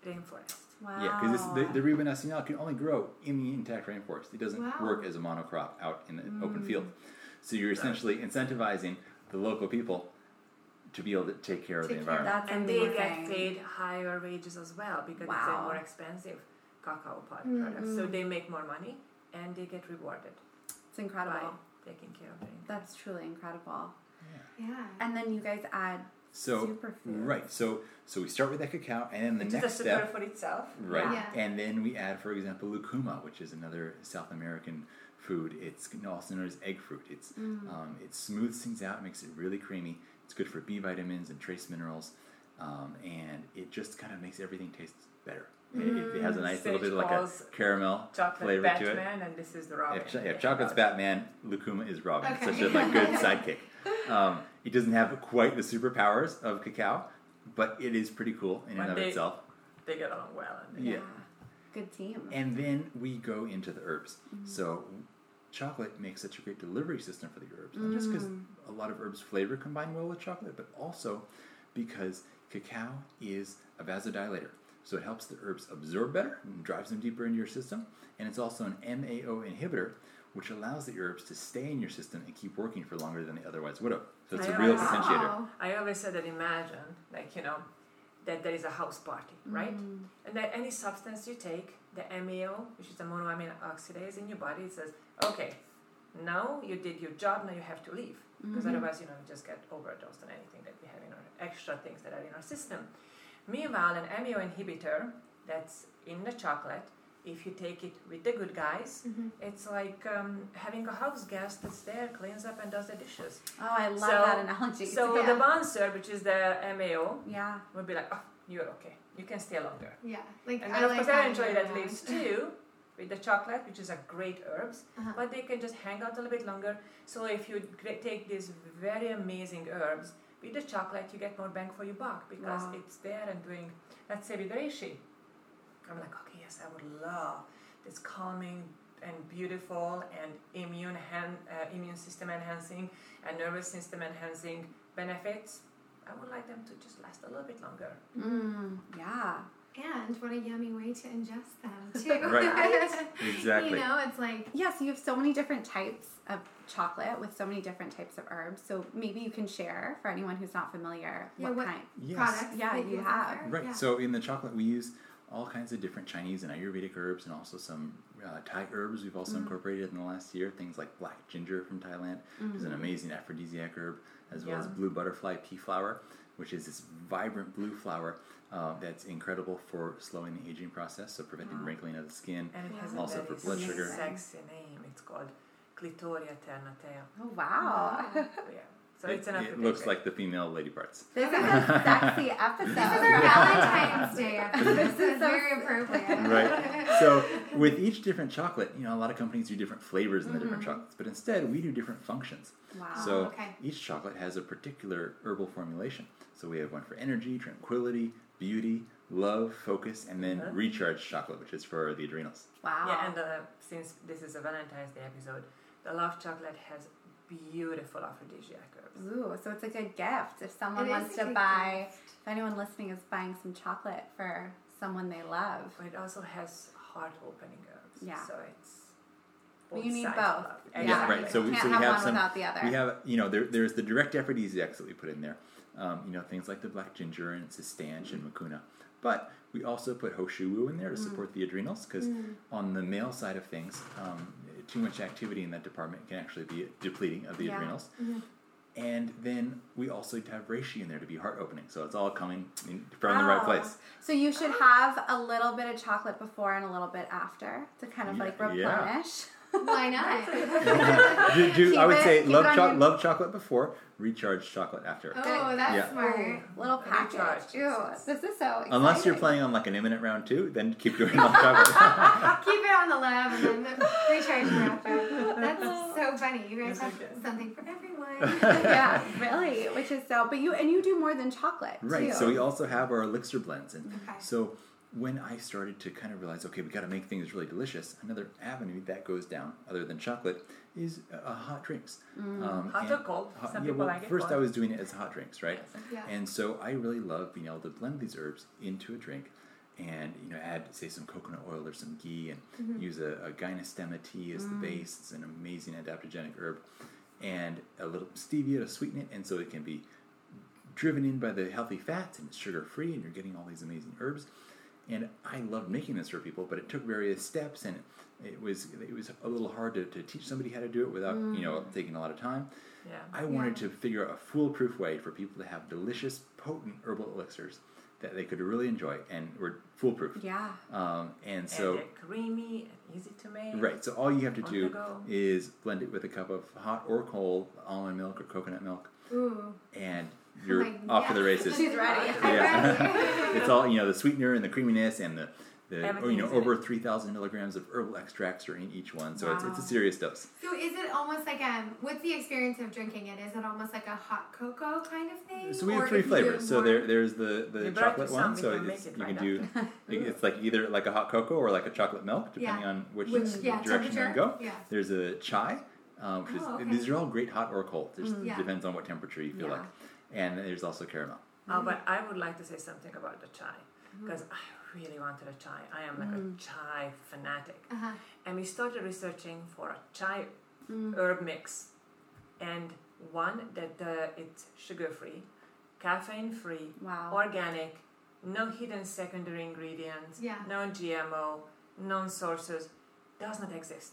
Speaker 4: rainforest.
Speaker 1: Wow.
Speaker 3: Yeah, because the, the Arriba Nacional can only grow in the intact rainforest. It doesn't
Speaker 2: Wow.
Speaker 3: work as a monocrop out in the open
Speaker 1: Mm.
Speaker 3: field. So you're essentially incentivizing the local people to be able to take care of the
Speaker 2: Take care
Speaker 3: environment.
Speaker 1: That's
Speaker 4: and they get
Speaker 1: amazing.
Speaker 4: paid higher wages as well because it's a more expensive cacao pod
Speaker 2: Mm,
Speaker 4: product. So they make more money and they get rewarded
Speaker 1: It's incredible.
Speaker 4: by taking care of the rainforest.
Speaker 1: That's truly incredible.
Speaker 2: Yeah.
Speaker 1: And then you guys add
Speaker 3: So
Speaker 1: superfoods.
Speaker 3: right, so so we start with that cacao, and then the
Speaker 4: Which is
Speaker 3: next
Speaker 4: a
Speaker 3: step,
Speaker 4: superfood itself.
Speaker 3: right,
Speaker 2: Yeah.
Speaker 3: and then we add, for example, lucuma, which is another South American food. It's also known as egg fruit. It's
Speaker 1: Mm.
Speaker 3: um, it smooths things out, makes it really creamy. It's good for B vitamins and trace minerals, um, and it just kind of makes everything taste better. It, it has a nice little bit of like a caramel
Speaker 4: Chocolate
Speaker 3: flavor to it.
Speaker 4: Batman, and this is the Robin.
Speaker 3: If, if
Speaker 4: Yeah.
Speaker 3: chocolate's Batman, Lucuma is Robin. It's
Speaker 2: Okay.
Speaker 3: such a like good sidekick. Um, it doesn't have quite the superpowers of cacao, but it is pretty cool in and of
Speaker 4: they-
Speaker 3: itself.
Speaker 4: They get along well. And
Speaker 3: Yeah.
Speaker 1: Good team.
Speaker 3: And then we go into the herbs.
Speaker 1: Mm-hmm.
Speaker 3: So chocolate makes such a great delivery system for the herbs. Not just because
Speaker 1: Mm.
Speaker 3: a lot of herbs flavor combine well with chocolate, but also because cacao is a vasodilator. So it helps the herbs absorb better and drives them deeper into your system. And it's also an MAO inhibitor, which allows the herbs to stay in your system and keep working for longer than they otherwise would have. So it's
Speaker 4: I
Speaker 3: a real potentiator.
Speaker 4: I always said that imagine, like, you know, that there is a house party, right? And that any substance you take, the MAO, which is the monoamine oxidase in your body, it says, okay, now you did your job, now you have to leave. Because otherwise, you know, you just get overdosed on anything that we have in our extra things that are in our system. Meanwhile, an MAO inhibitor that's in the chocolate, if you take it with the good guys,
Speaker 2: Mm-hmm.
Speaker 4: it's like um, having a house guest that's there, cleans up, and does the dishes.
Speaker 1: Oh, I love
Speaker 4: So-
Speaker 1: that analogy.
Speaker 4: So
Speaker 2: Yeah.
Speaker 4: the Bonser, which is the MAO,
Speaker 1: yeah.
Speaker 4: would be like, oh, you're okay. You can stay longer.
Speaker 2: Yeah, like
Speaker 4: And
Speaker 2: I
Speaker 4: of
Speaker 2: like
Speaker 4: course I enjoy that leaves too with the chocolate, which is a great herbs,
Speaker 2: Uh-huh.
Speaker 4: but they can just hang out a little bit longer. So if you take these very amazing herbs with the chocolate, you get more bang for your buck because
Speaker 1: Wow.
Speaker 4: it's there and doing. Let's say with reishi, I'm like, okay, yes, I would love this calming and beautiful and immune han- uh, immune system enhancing and nervous system enhancing benefits. I would like them to just last a little bit longer.
Speaker 1: Mm, yeah.
Speaker 2: And what a yummy way to ingest them too.
Speaker 3: Right. Exactly.
Speaker 2: you know, it's like
Speaker 1: Yeah, so you have so many different types of chocolate with so many different types of herbs. So maybe you can share for anyone who's not familiar
Speaker 2: Yeah,
Speaker 1: what,
Speaker 2: what-
Speaker 1: kind.
Speaker 3: Yes.
Speaker 2: products.
Speaker 1: Yeah,
Speaker 2: that
Speaker 1: you
Speaker 2: use
Speaker 1: have.
Speaker 3: Right.
Speaker 2: Yeah.
Speaker 3: So in the chocolate, we use all kinds of different Chinese and Ayurvedic herbs, and also some uh, Thai herbs. We've also incorporated in the last year things like black ginger from Thailand, which is an amazing aphrodisiac herb, as well as blue butterfly pea flower, which is this vibrant blue flower uh, that's incredible for slowing the aging process, so preventing wrinkling of the skin.
Speaker 4: And it has
Speaker 2: Wow.
Speaker 4: a
Speaker 3: Also
Speaker 4: very
Speaker 3: for blood sugar.
Speaker 4: sexy name. It's called Clitoria ternatea.
Speaker 1: Oh, wow.
Speaker 4: Yeah. So
Speaker 3: it,
Speaker 4: it's an
Speaker 3: it
Speaker 4: application.
Speaker 3: looks like the female lady parts.
Speaker 1: This is a sexy episode.
Speaker 2: This is our Valentine's Day episode. This is
Speaker 1: so-
Speaker 2: very appropriate.
Speaker 3: right. So with each different chocolate, you know, a lot of companies do different flavors in the different chocolates, but instead we do different functions.
Speaker 1: Wow.
Speaker 3: So
Speaker 2: okay.
Speaker 3: each chocolate has a particular herbal formulation. So we have one for energy, tranquility, beauty, love, focus, and then
Speaker 4: Uh-huh.
Speaker 3: recharge chocolate, which is for the adrenals.
Speaker 1: wow.
Speaker 4: Yeah, and uh, since this is a Valentine's Day episode, the love chocolate has beautiful aphrodisiac herbs.
Speaker 1: Ooh, so it's a good gift if someone
Speaker 2: It
Speaker 1: wants to
Speaker 2: good
Speaker 1: buy. If anyone listening is buying some chocolate for someone they love,
Speaker 4: But it also has heart opening herbs.
Speaker 1: Yeah.
Speaker 4: So it's.
Speaker 1: Well, you need both.
Speaker 4: of.
Speaker 1: Yeah,
Speaker 3: right. So we,
Speaker 1: can't
Speaker 3: so we
Speaker 1: have,
Speaker 3: have
Speaker 1: one
Speaker 3: some.
Speaker 1: without the other.
Speaker 3: We have, you know, there, there's the direct aphrodisiacs that we put in there. Um, you know, things like the black ginger and cistanche and mucuna. But we also put ho shou wu in there to support the adrenals because on the male side of things, um, too much activity in that department can actually be depleting of the
Speaker 1: Yeah.
Speaker 3: adrenals. Mm-hmm. And then we also need to have reishi in there to be heart opening. So it's all coming in, from the right
Speaker 1: ah.
Speaker 3: place.
Speaker 1: So you should have a little bit of chocolate before and a little bit after to kind of
Speaker 3: Yeah,
Speaker 1: like replenish.
Speaker 2: Why not?
Speaker 3: do, do, I would
Speaker 1: it-
Speaker 3: say love, cho-
Speaker 1: your-
Speaker 3: love chocolate before, recharge chocolate after.
Speaker 2: Oh, that's
Speaker 3: Yeah.
Speaker 2: smart.
Speaker 1: Ooh, little
Speaker 4: Recharge.
Speaker 1: package. Ew, this is so exciting.
Speaker 3: Unless you're playing on like an imminent round two, then keep doing love chocolate.
Speaker 2: Keep it on the lab and then recharge your after. That's so funny. You guys
Speaker 4: Yes,
Speaker 2: have
Speaker 4: we
Speaker 2: something for everyone.
Speaker 1: yeah, really, which is so. But you and you do more than chocolate,
Speaker 3: Right.
Speaker 1: Too.
Speaker 3: So we also have our elixir blends, and
Speaker 2: Okay.
Speaker 3: so when I started to kind of realize, okay, we got to make things really delicious. Another avenue that goes down, other than chocolate, is uh, hot drinks. Um,
Speaker 4: Hot or cold?
Speaker 3: hot-
Speaker 4: Some
Speaker 3: yeah,
Speaker 4: people
Speaker 3: well,
Speaker 4: like it
Speaker 3: First, I was doing it as hot drinks, right?
Speaker 4: Yes.
Speaker 2: Yeah.
Speaker 3: And so I really love being able to blend these herbs into a drink, and you know, add say some coconut oil or some ghee, and
Speaker 2: Mm-hmm.
Speaker 3: use a, a gynostemma tea as the base. It's an amazing adaptogenic herb, and a little stevia to sweeten it, and so it can be driven in by the healthy fats and it's sugar free and you're getting all these amazing herbs and i loved making this for people but it took various steps and it was it was a little hard to, to teach somebody how to do it without you know taking a lot of time
Speaker 4: Yeah.
Speaker 3: i wanted to figure out a foolproof way for people to have delicious potent herbal elixirs that they could really enjoy and were foolproof
Speaker 1: Yeah.
Speaker 3: um, and
Speaker 4: and
Speaker 3: so
Speaker 4: they're creamy and easy to make.
Speaker 3: Right. So all you have to do is blend it with a cup of hot or cold almond milk or coconut milk,
Speaker 2: Ooh.
Speaker 3: and you're
Speaker 2: like,
Speaker 3: off to the races.
Speaker 1: She's ready.
Speaker 3: Yeah. it's all you know the sweetener and the creaminess and the, the
Speaker 4: Everything
Speaker 3: you know over three thousand milligrams of herbal extracts are in each one, so it's, it's a serious dose.
Speaker 2: So is it almost like um what's the experience of drinking it? Is it almost like a hot cocoa kind of thing?
Speaker 3: So we have
Speaker 2: Or
Speaker 3: three
Speaker 2: if you do
Speaker 3: flavors. So there there's the the chocolate one, so it's,
Speaker 4: it
Speaker 3: you
Speaker 4: right
Speaker 3: can do it's like either like a hot cocoa or like a chocolate milk, depending
Speaker 2: Yeah.
Speaker 3: on which,
Speaker 2: which yeah,
Speaker 3: direction you
Speaker 2: temperature.
Speaker 3: go.
Speaker 2: Yeah.
Speaker 3: There's a chai, um, which
Speaker 2: Oh,
Speaker 3: is
Speaker 2: okay.
Speaker 3: these are all great hot or cold. It just
Speaker 2: Yeah.
Speaker 3: depends on what temperature you feel
Speaker 1: Yeah.
Speaker 3: like. And there's also caramel.
Speaker 4: Oh, but I would like to say something about the chai
Speaker 2: Mm-hmm.
Speaker 4: because I really wanted a chai. I am like a chai fanatic.
Speaker 2: Uh-huh.
Speaker 4: And we started researching for a chai herb mix, and one that uh, it's sugar free, caffeine free,
Speaker 1: Wow.
Speaker 4: organic, no hidden secondary ingredients,
Speaker 2: Yeah.
Speaker 4: no GMO, non sources, does not exist.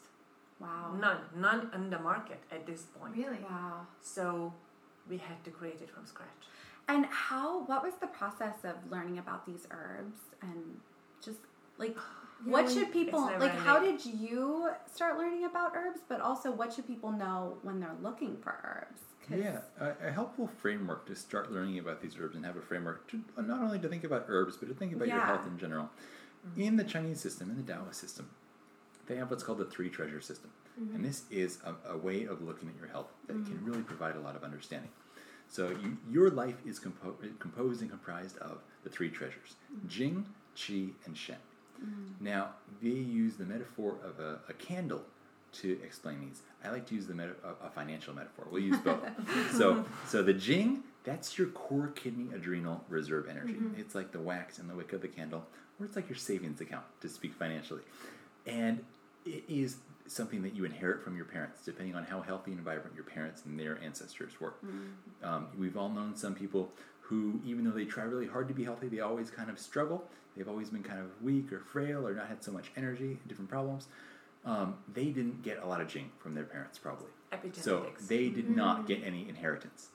Speaker 1: Wow.
Speaker 4: None, none on the market at this point.
Speaker 2: Really?
Speaker 1: Wow.
Speaker 4: So we had to create it from scratch.
Speaker 1: And how, what was the process of learning about these herbs and just like, what should people, like, how did you start learning about herbs? But also, what should people know when they're looking for herbs?
Speaker 3: Yeah, a, a helpful framework to start learning about these herbs and have a framework to uh, not only to think about herbs, but to think about your health in general. In the Chinese system, in the Taoist system, they have what's called the three treasure system. Mm-hmm. And this is a, a way of looking at your health that can mm-hmm. really provide a lot of understanding. So you, your life is compo- composed and comprised of the three treasures mm-hmm. Jing, Qi, and Shen. Now, they use the metaphor of a, a candle to explain these. I like to use the meta- a, a financial metaphor. We'll use both. so, so the Jing, that's your core kidney adrenal reserve energy. It's like the wax in the wick of the candle, or it's like your savings account, to speak financially. And it is something that you inherit from your parents, depending on how healthy and vibrant your parents and their ancestors were. Um, we've all known some people who, even though they try really hard to be healthy, they always kind of struggle. They've always been kind of weak or frail or not had so much energy, different problems. Um, they didn't get a lot of jing from their parents, probably. So they did not get any inheritance.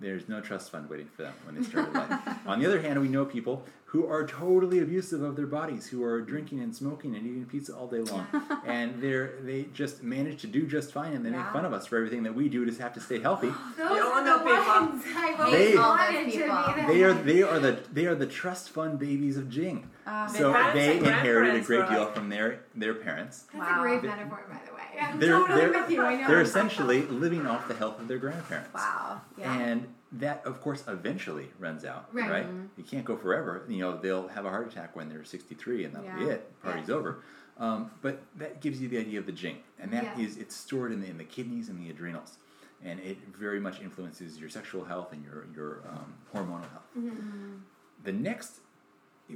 Speaker 3: There's no trust fund waiting for them when they started life. On the other hand, we know people who are totally abusive of their bodies, who are drinking and smoking and eating pizza all day long, and they're they just manage to do just fine, and they make fun of us for everything that we do to have to stay healthy.
Speaker 2: Those
Speaker 4: You
Speaker 2: are the
Speaker 4: people.
Speaker 2: ones I
Speaker 3: They-
Speaker 2: always wanted
Speaker 1: People.
Speaker 3: They are they are the they are the trust fund babies of Jing.
Speaker 4: Ah, so
Speaker 3: they
Speaker 4: and
Speaker 3: inherited a great deal
Speaker 4: like-
Speaker 3: from their their parents.
Speaker 2: That's
Speaker 1: Wow.
Speaker 2: a great
Speaker 3: They-
Speaker 2: metaphor, by the way. I'm
Speaker 3: They're
Speaker 2: totally
Speaker 3: they're,
Speaker 2: with you. I know.
Speaker 3: they're essentially living off the health of their grandparents.
Speaker 1: Wow. Yeah.
Speaker 3: And that, of course, eventually runs out,
Speaker 2: Right.
Speaker 3: right? You can't go forever. You know, they'll have a heart attack when they're 63, and that'll be it. Party's over. Um, but that gives you the idea of the jing, and that is
Speaker 2: Yeah.
Speaker 3: it's stored in the, in the kidneys and the adrenals, and it very much influences your sexual health and your your um, hormonal health.
Speaker 2: Mm-hmm.
Speaker 3: The next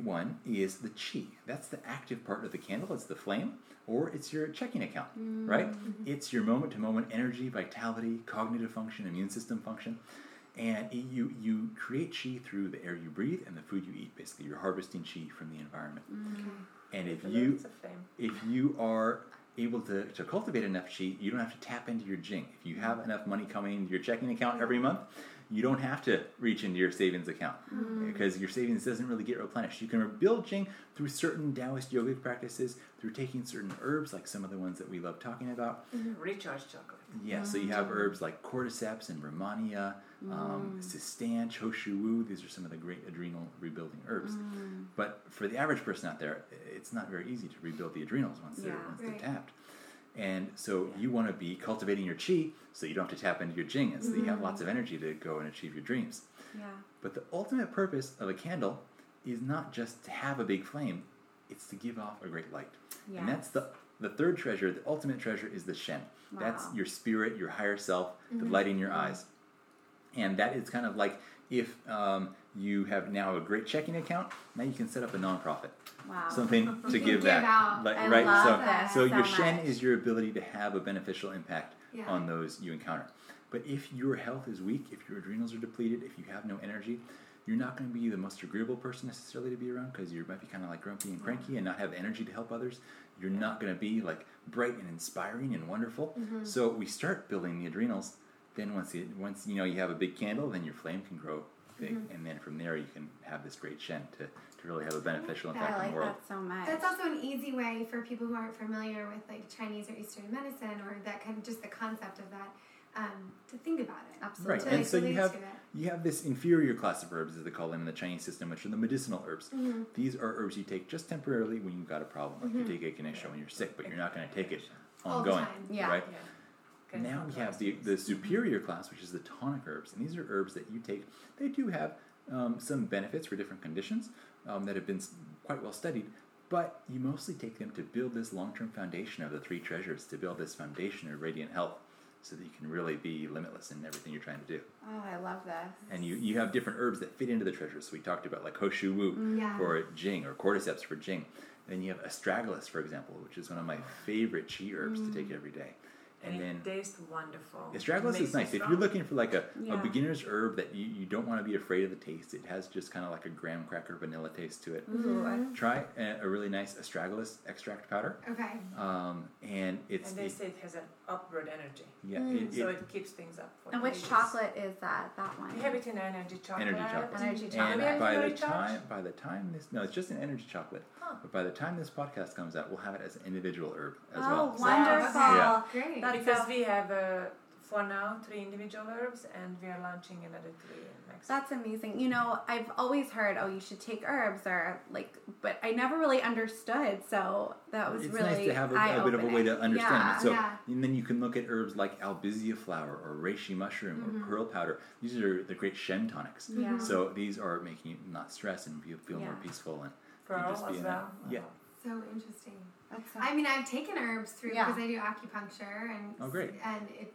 Speaker 3: one is the chi. That's the active part of the candle. It's the flame, or it's your checking account, right? It's your moment to moment energy, vitality, cognitive function, immune system function. And you, you create chi through the air you breathe and the food you eat. Basically, you're harvesting chi from the environment. Mm-hmm. And if you
Speaker 4: loads of flame.
Speaker 3: if you are able to, to cultivate enough chi, you don't have to tap into your jing. If you have enough money coming into your checking account mm-hmm. every month, you don't have to reach into your savings account mm-hmm. because your savings doesn't really get replenished. You can build jing through certain Taoist yogic practices, through taking certain herbs like some of the ones that we love talking about.
Speaker 4: Recharge chocolate.
Speaker 3: Yeah, so you have herbs like cordyceps and rehmannia, um, mm. cistanche, choshu wu. These are some of the great adrenal rebuilding herbs. Mm. But for the average person out there, it's not very easy to rebuild the adrenals once they're once
Speaker 2: Right.
Speaker 3: they're tapped. And so you want to be cultivating your chi so you don't have to tap into your jing, and so you have lots of mm. energy to go and achieve your dreams.
Speaker 1: yeah.
Speaker 3: But the ultimate purpose of a candle is not just to have a big flame; it's to give off a great light. And that's the the third treasure. The ultimate treasure is the shen.
Speaker 1: Wow.
Speaker 3: That's your spirit, your higher self, the mm-hmm. light in your mm-hmm. eyes. And that is kind of like if um, you have now a great checking account, now you can set up a nonprofit,
Speaker 1: Wow.
Speaker 3: something to give
Speaker 2: give
Speaker 3: back.
Speaker 2: out.
Speaker 3: Like,
Speaker 1: I
Speaker 3: right?
Speaker 1: love
Speaker 3: so,
Speaker 1: that
Speaker 3: so
Speaker 1: so
Speaker 3: your shen is your ability to have a beneficial impact
Speaker 2: Yeah.
Speaker 3: on those you encounter. But if your health is weak, if your adrenals are depleted, if you have no energy, you're not going to be the most agreeable person necessarily to be around because you might be kind of like grumpy and cranky and not have energy to help others. You're not going to be like bright and inspiring and wonderful. So we start building the adrenals. Then once it, once you know you have a big candle, then your flame can grow big, and then from there you can have this great shen to, to really have a beneficial impact
Speaker 1: I
Speaker 3: on the world.
Speaker 1: that so much.
Speaker 2: That's also an easy way for people who aren't familiar with like Chinese or Eastern medicine or that kind of just the concept of that um, to think about it.
Speaker 1: Absolutely.
Speaker 3: Right, and so you have you have this inferior class of herbs, as they call them in the Chinese system, which are the medicinal herbs.
Speaker 2: Mm-hmm.
Speaker 3: These are herbs you take just temporarily when you've got a problem, like you take echinacea when you're sick, but you're not going to take it
Speaker 2: All the
Speaker 3: ongoing,
Speaker 2: time.
Speaker 1: Yeah.
Speaker 3: right?
Speaker 4: Yeah. Okay,
Speaker 3: Now we have the the superior class, which is the tonic herbs, and these are herbs that you take. They do have um, some benefits for different conditions um, that have been quite well studied, but you mostly take them to build this long term foundation of the three treasures, to build this foundation of radiant health. so that you can really be limitless in everything you're trying to do.
Speaker 1: Oh, I love this.
Speaker 3: And you, you have different herbs that fit into the treasures. So we talked about like Ho Shou Wu
Speaker 2: Mm, Yeah.
Speaker 3: for Jing or Cordyceps for Jing. Then you have Astragalus, for example, which is one of my favorite chi herbs to take every day. And,
Speaker 4: And,
Speaker 3: then
Speaker 4: it tastes wonderful.
Speaker 3: Astragalus is nice. If you're looking for like a,
Speaker 1: Yeah.
Speaker 3: a beginner's herb that you, you don't want to be afraid of the taste, it has just kind of like a graham cracker vanilla taste to it.
Speaker 1: Ooh, I-
Speaker 3: Try a, a really nice Astragalus extract powder.
Speaker 2: Okay.
Speaker 3: Um, and it's
Speaker 4: and they
Speaker 3: it-
Speaker 4: say it has an upward energy,
Speaker 3: yeah, it,
Speaker 4: so
Speaker 3: it,
Speaker 4: it keeps things up. For
Speaker 1: And which
Speaker 4: ladies.
Speaker 1: chocolate is that? That one.
Speaker 4: We have it in energy chocolate.
Speaker 3: Energy chocolate.
Speaker 1: Energy
Speaker 3: and
Speaker 1: chocolate.
Speaker 3: by the time by the time this no, it's just an energy chocolate.
Speaker 4: Huh.
Speaker 3: But by the time this podcast comes out, we'll have it as an individual herb as
Speaker 1: oh,
Speaker 3: well. So-
Speaker 1: wonderful.
Speaker 3: Yeah.
Speaker 2: Great.
Speaker 1: That's
Speaker 4: because we have uh, for now three individual herbs, and we are launching another three next.
Speaker 1: That's amazing. You know, I've always heard, oh, you should take herbs or like, but I never really understood. So that was
Speaker 3: it's
Speaker 1: really
Speaker 3: nice to have a, a bit of a way to understand
Speaker 1: Yeah.
Speaker 3: it. So,
Speaker 2: yeah.
Speaker 3: and then you can look at herbs like albizia flower or reishi mushroom
Speaker 1: Mm-hmm.
Speaker 3: or pearl powder. These are the great Shen tonics.
Speaker 1: Yeah.
Speaker 3: So these are making you not stress and feel, feel more peaceful and
Speaker 4: Pearl
Speaker 3: you just be
Speaker 4: as
Speaker 3: in
Speaker 4: well.
Speaker 3: a, yeah.
Speaker 2: So interesting.
Speaker 1: That's so-
Speaker 2: I mean, I've taken herbs through
Speaker 1: Yeah.
Speaker 2: because I do acupuncture and
Speaker 3: Oh, great.
Speaker 2: and it,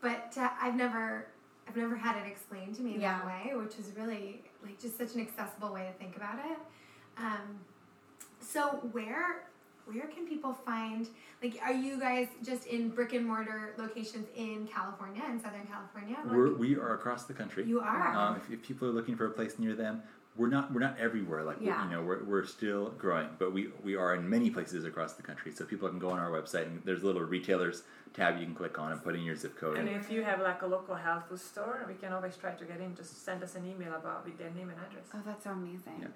Speaker 2: but uh, I've never I've never had it explained to me
Speaker 1: Yeah.
Speaker 2: that way, which is really like just such an accessible way to think about it. Um, so where where can people find like are you guys just in brick and mortar locations in California in Southern California?
Speaker 3: We're, we are across the country.
Speaker 2: you are.
Speaker 3: Um, if, if people are looking for a place near them, we're not we're not everywhere. Like
Speaker 1: Yeah.
Speaker 3: you know, we're, we're still growing, but we we are in many places across the country. So people can go on our website and there's a little retailers tab you can click on and put in your zip code.
Speaker 4: And
Speaker 3: And,
Speaker 4: if you have like a local health food store, we can always try to get in. Just send us an email about with their name and address.
Speaker 1: oh, that's so amazing.
Speaker 3: Yeah.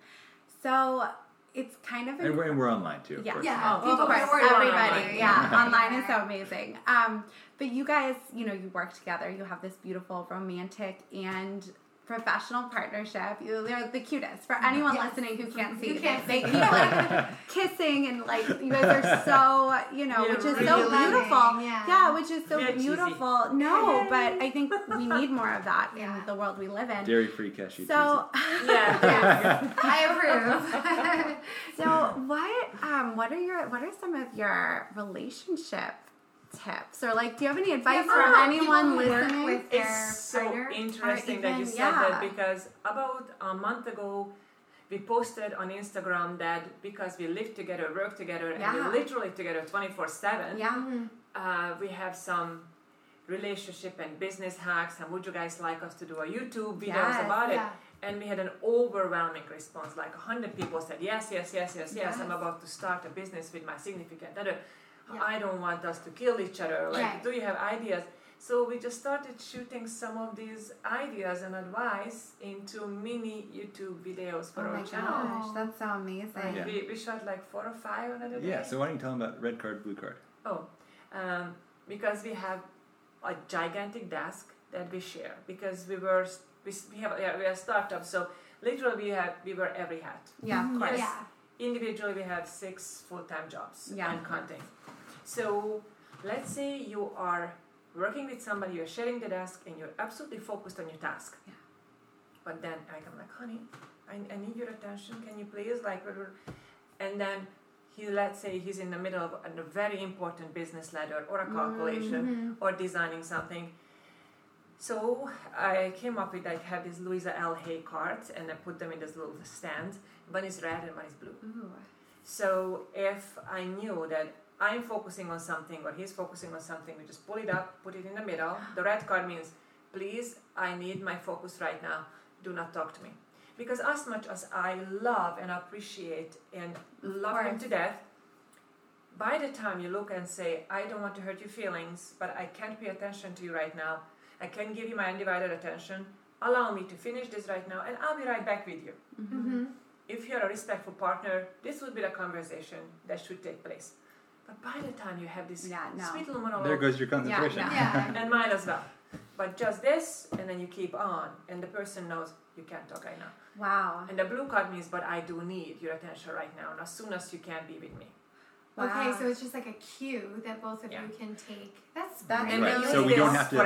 Speaker 1: So it's kind of.
Speaker 3: and we're, and we're online too. Of
Speaker 1: Yeah,
Speaker 3: course.
Speaker 2: Yeah.
Speaker 4: Oh,
Speaker 1: of
Speaker 2: people
Speaker 1: course, everybody.
Speaker 4: online.
Speaker 1: Yeah, online is so amazing. Um, but you guys, you know, you work together. You have this beautiful romantic and professional partnership. You, they're the cutest. For anyone
Speaker 2: Yes.
Speaker 1: listening who can't see,
Speaker 2: Who can't
Speaker 1: they,
Speaker 2: see.
Speaker 1: they, you know, like kissing and like you guys are so, you know,
Speaker 4: Yeah,
Speaker 1: which is
Speaker 4: really
Speaker 1: so
Speaker 2: loving,
Speaker 1: beautiful.
Speaker 2: yeah.
Speaker 1: which is so
Speaker 4: We are cheesy.
Speaker 1: beautiful. No, but I think we need more of that
Speaker 2: Yeah.
Speaker 1: in the world we live in.
Speaker 3: Dairy free cashew
Speaker 1: So,
Speaker 4: Yeah.
Speaker 2: I approve.
Speaker 1: so what um what are your what are some of your relationship tips or like do you have any advice
Speaker 2: Yeah,
Speaker 1: for
Speaker 2: people
Speaker 1: anyone
Speaker 2: who
Speaker 1: listening?
Speaker 2: with their
Speaker 4: It's so
Speaker 2: partner,
Speaker 4: interesting
Speaker 1: or
Speaker 4: that you
Speaker 1: even-
Speaker 4: said
Speaker 1: yeah.
Speaker 4: that because about a month ago we posted on Instagram that because we live together, work together, and
Speaker 1: Yeah.
Speaker 4: we literally together 24 7,
Speaker 1: yeah.
Speaker 4: uh, we have some relationship and business hacks. And would you guys like us to do a YouTube videos
Speaker 1: Yes,
Speaker 4: about it?
Speaker 2: yeah.
Speaker 4: And we had an overwhelming response. Like 100 people said, Yes, yes, yes, yes, yes.
Speaker 1: yes.
Speaker 4: I'm about to start a business with my significant other.
Speaker 2: Yeah.
Speaker 4: I don't want us to kill each other. Like,
Speaker 2: Right.
Speaker 4: do you have ideas? So we just started shooting some of these ideas and advice into mini YouTube videos for
Speaker 1: Oh
Speaker 4: our
Speaker 1: my
Speaker 4: channel.
Speaker 1: gosh, that's so amazing.
Speaker 3: Yeah.
Speaker 4: We, we shot like four or five another day.
Speaker 3: Yeah. So why don't you tell them about red card, blue card?
Speaker 4: Oh, um, because we have a gigantic desk that we share. Because we were we, we have yeah, we are a startup, so literally we have we wear every hat.
Speaker 1: Yeah, of course.
Speaker 2: Yeah.
Speaker 4: Individually, we have six full time jobs
Speaker 1: Yeah.
Speaker 4: and counting. So let's say you are working with somebody, you're sharing the desk, and you're absolutely focused on your task.
Speaker 1: Yeah.
Speaker 4: But then I come like, honey, I, I need your attention. Can you please like, and then he let's say he's in the middle of a very important business letter or a calculation mm-hmm. or designing something. So I came up with I have these Louisa L. Hay cards and I put them in this little stand. One is red and one is blue.
Speaker 1: Ooh.
Speaker 4: So if I knew that I'm focusing on something or he's focusing on something, we just pull it up, put it in the middle. The red card means, please, I need my focus right now. Do not talk to me. Because as much as I love and appreciate and love him to death, by the time you look and say, I don't want to hurt your feelings, but I can't pay attention to you right now, I can give you my undivided attention, allow me to finish this right now, and I'll be right back with you
Speaker 2: Mm-hmm.
Speaker 4: if you're a respectful partner, this would be the conversation that should take place. But by the time you have this
Speaker 1: Yeah, no.
Speaker 4: sweet little monologue,
Speaker 3: There goes your concentration.
Speaker 1: no.
Speaker 2: Yeah.
Speaker 4: and mine as well. But just this, and then you keep on, and the person knows you can't talk right now.
Speaker 1: Wow.
Speaker 4: And the blue card means, but I do need your attention right now, and as soon as you can be with me.
Speaker 2: Okay, so it's just like a cue that both of
Speaker 4: Yeah.
Speaker 2: you can take. That's
Speaker 1: That's
Speaker 2: great.
Speaker 4: And
Speaker 3: Right. So we don't have to-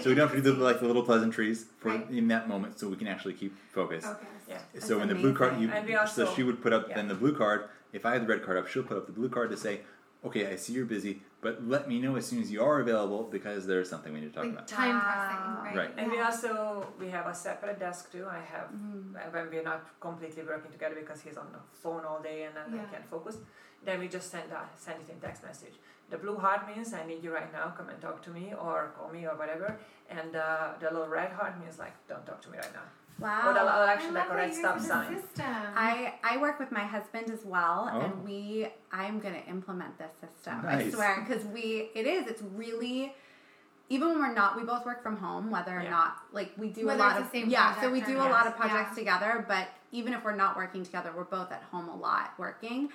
Speaker 3: So we don't have to do the, like the little pleasantries for
Speaker 2: Right.
Speaker 3: in that moment, so we can actually keep focus.
Speaker 2: Okay.
Speaker 4: Yeah.
Speaker 3: So
Speaker 1: That's
Speaker 3: when the blue card, you,
Speaker 4: And we
Speaker 3: so she would put up
Speaker 4: yeah.
Speaker 3: then the blue card. If I had the red card up, she'll put up the blue card to say, okay, I see you're busy, but let me know as soon as you are available because there's something we need to talk
Speaker 2: Like
Speaker 3: about.
Speaker 2: time
Speaker 1: Wow.
Speaker 2: pressing, right?
Speaker 3: Right.
Speaker 4: And we also we have a separate desk too. I have
Speaker 1: Mm-hmm.
Speaker 4: uh, when we're not completely working together because he's on the phone all day and then
Speaker 2: Yeah.
Speaker 4: I can't focus. Then we just send uh, send it in text message. The blue heart means I need you right now. Come and talk to me or call me or whatever. And uh, the little red heart means like don't talk to me right now.
Speaker 1: Wow.
Speaker 4: Or the little
Speaker 2: I
Speaker 4: actually
Speaker 2: love
Speaker 4: like a red stop
Speaker 2: is
Speaker 4: sign.
Speaker 2: System.
Speaker 1: I, I work with my husband as well,
Speaker 3: Oh.
Speaker 1: and we I'm gonna implement this system. I swear, because we it is it's really even when we're not we both work from home, whether or
Speaker 4: Yeah.
Speaker 1: not like we do
Speaker 2: Whether
Speaker 1: a lot
Speaker 2: it's
Speaker 1: of
Speaker 2: the same
Speaker 1: yeah, so we do
Speaker 2: not.
Speaker 1: a lot of
Speaker 2: Yeah.
Speaker 1: projects together. But even if we're not working together, we're both at home a lot working,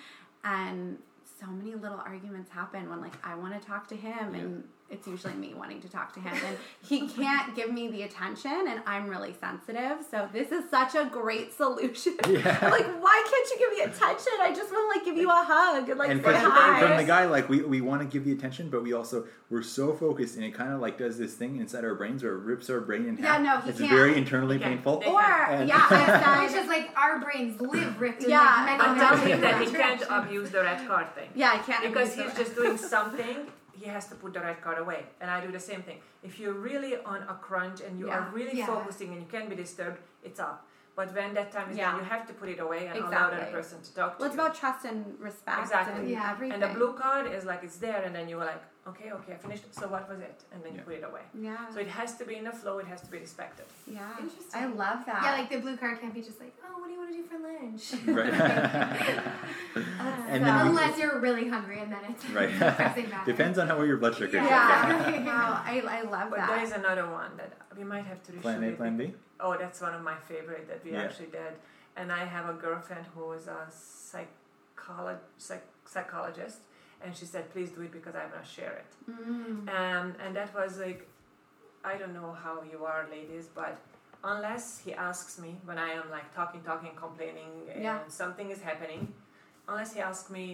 Speaker 1: and so many little arguments happen when like I want to talk to him
Speaker 3: Yeah.
Speaker 1: and it's usually me wanting to talk to him and he can't give me the attention and I'm really sensitive. So this is such a great solution.
Speaker 3: Yeah.
Speaker 1: Like, why can't you give me attention? I just want to like give you a hug and like
Speaker 3: and
Speaker 1: say
Speaker 3: from,
Speaker 1: hi.
Speaker 3: from the guy, like we, we want to give the attention, but we also we're so focused, and it kind of like does this thing inside our brains where it rips our brain in half.
Speaker 1: Yeah, no, he
Speaker 3: it's
Speaker 1: can't.
Speaker 3: very internally
Speaker 4: He can't.
Speaker 3: painful.
Speaker 4: They
Speaker 1: or
Speaker 3: And-
Speaker 1: yeah, I
Speaker 2: Which
Speaker 1: said,
Speaker 2: like our brains live ripped in
Speaker 1: Yeah,
Speaker 2: like many
Speaker 4: Until
Speaker 2: many
Speaker 4: he, that he can't abuse the red card thing.
Speaker 1: yeah, I can't
Speaker 4: because
Speaker 1: abuse
Speaker 4: he's
Speaker 1: it.
Speaker 4: just doing something he has to put the red card away and i do the same thing if you're really on a crunch and you
Speaker 1: Yeah.
Speaker 4: are really
Speaker 2: Yeah.
Speaker 4: focusing and you can be disturbed it's up but when that time is
Speaker 1: Yeah.
Speaker 4: done you have to put it away and allow
Speaker 1: Exactly.
Speaker 4: that person to talk to
Speaker 1: Well, it's
Speaker 4: you
Speaker 1: about trust and respect
Speaker 4: Exactly.
Speaker 1: and
Speaker 2: Yeah.
Speaker 1: everything.
Speaker 4: and the blue card is like it's there and then you're like okay okay i finished so what was it and then you
Speaker 3: Yeah.
Speaker 4: put it away
Speaker 1: Yeah,
Speaker 4: so it has to be in the flow it has to be respected
Speaker 1: yeah.
Speaker 2: Interesting.
Speaker 1: I love that.
Speaker 2: Yeah, like the blue card can't be just like, oh, what do you want to do for lunch?
Speaker 3: right. Uh, and
Speaker 1: So-
Speaker 3: then we,
Speaker 2: Unless you're really hungry and then it's
Speaker 3: right depends on how well your blood sugar is.
Speaker 1: yeah. wow, I, I love
Speaker 4: but
Speaker 1: that.
Speaker 4: there is another one that we might have to
Speaker 3: Plan A, Plan B.
Speaker 4: Oh, that's one of my favorite that we
Speaker 3: Yeah.
Speaker 4: actually did. And I have a girlfriend who is a psycholo- psych- psychologist, and she said, "Please do it because I want to share it."
Speaker 1: Mm.
Speaker 4: Um, and that was like, I don't know how you are, ladies, but unless he asks me when I am like talking, talking, complaining, and
Speaker 1: Yeah.
Speaker 4: something is happening, unless he asks me,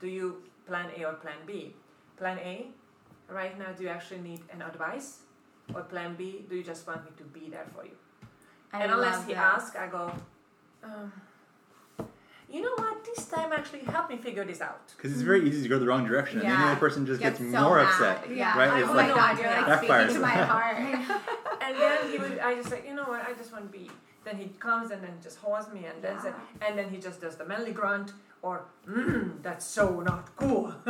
Speaker 4: "Do you plan A or plan B?" Plan A, right now, do you actually need an advice? Or plan B, do you just want me to be there for you?
Speaker 1: I
Speaker 4: and unless he asks, I go, um, you know what? This time actually help me figure this out.
Speaker 3: Because it's very easy to go the wrong direction, and then the other person just
Speaker 1: Gets
Speaker 3: gets,
Speaker 1: so
Speaker 3: more
Speaker 1: mad.
Speaker 3: upset.
Speaker 1: Yeah,
Speaker 3: Right?
Speaker 1: Oh
Speaker 3: It's
Speaker 1: my
Speaker 3: like-
Speaker 1: god, you're like
Speaker 3: backfires.
Speaker 1: speaking to my heart.
Speaker 4: And then he would, I just like, you know what? I just want to be. Then he comes and then just holds me and then say, and then he just does the manly grunt or, mm, that's so not cool.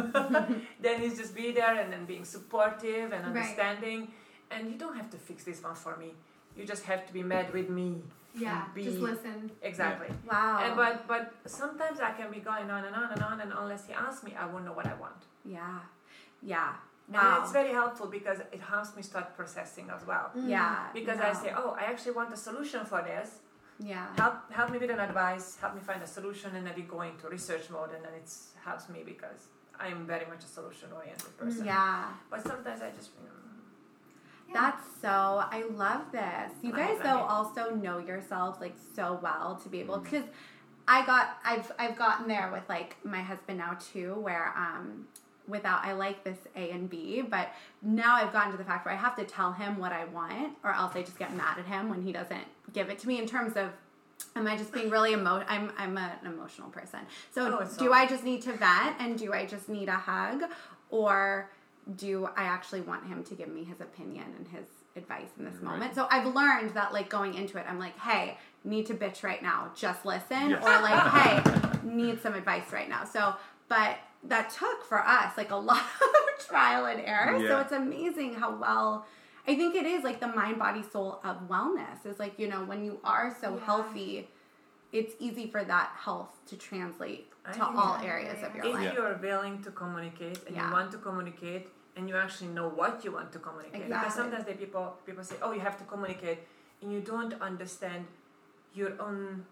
Speaker 4: then he's just be there and then being supportive and
Speaker 2: Right.
Speaker 4: understanding. And you don't have to fix this one for me. You just have to be mad with me.
Speaker 2: Yeah,
Speaker 4: Be-
Speaker 2: just listen.
Speaker 4: Exactly.
Speaker 1: Wow.
Speaker 4: And but but sometimes I can be going on and on and on, and unless he asks me, I won't know what I want.
Speaker 1: yeah, yeah. Wow.
Speaker 4: And it's very helpful because it helps me start processing as well.
Speaker 1: yeah.
Speaker 4: Because
Speaker 1: no.
Speaker 4: I say, oh, I actually want a solution for this.
Speaker 1: yeah.
Speaker 4: Help help me with an advice. Help me find a solution, and then we go into research mode, and then it helps me because I am very much a solution oriented person.
Speaker 1: Yeah.
Speaker 4: But sometimes I just. mm,
Speaker 1: That's so. I love this. You guys though also know yourselves like so well to be able
Speaker 3: Mm.
Speaker 1: because I got I've I've gotten there with like my husband now too where um without I like this A and B but now I've gotten to the fact where I have to tell him what I want or else I just get mad at him when he doesn't give it to me in terms of am I just being really emo I'm I'm an emotional person. So
Speaker 4: Oh,
Speaker 1: do I just need to vent and do I just need a hug or do I actually want him to give me his opinion and his advice in this
Speaker 3: Right.
Speaker 1: moment? So I've learned that like going into it, I'm like, hey, need to bitch right now, just listen,
Speaker 3: Yes.
Speaker 1: or like, hey, need some advice right now. So, but that took for us like a lot of trial and error. So it's amazing how well. I think it is like the mind, body, soul of wellness is like, you know, when you are so
Speaker 2: Yeah.
Speaker 1: healthy, it's easy for that health to translate to
Speaker 4: think
Speaker 1: all areas of your
Speaker 4: If
Speaker 1: life.
Speaker 3: If
Speaker 4: you're willing to communicate and
Speaker 1: Yeah.
Speaker 4: you want to communicate and you actually know what you want to communicate, because sometimes the people people say, "Oh, you have to communicate," and you don't understand your own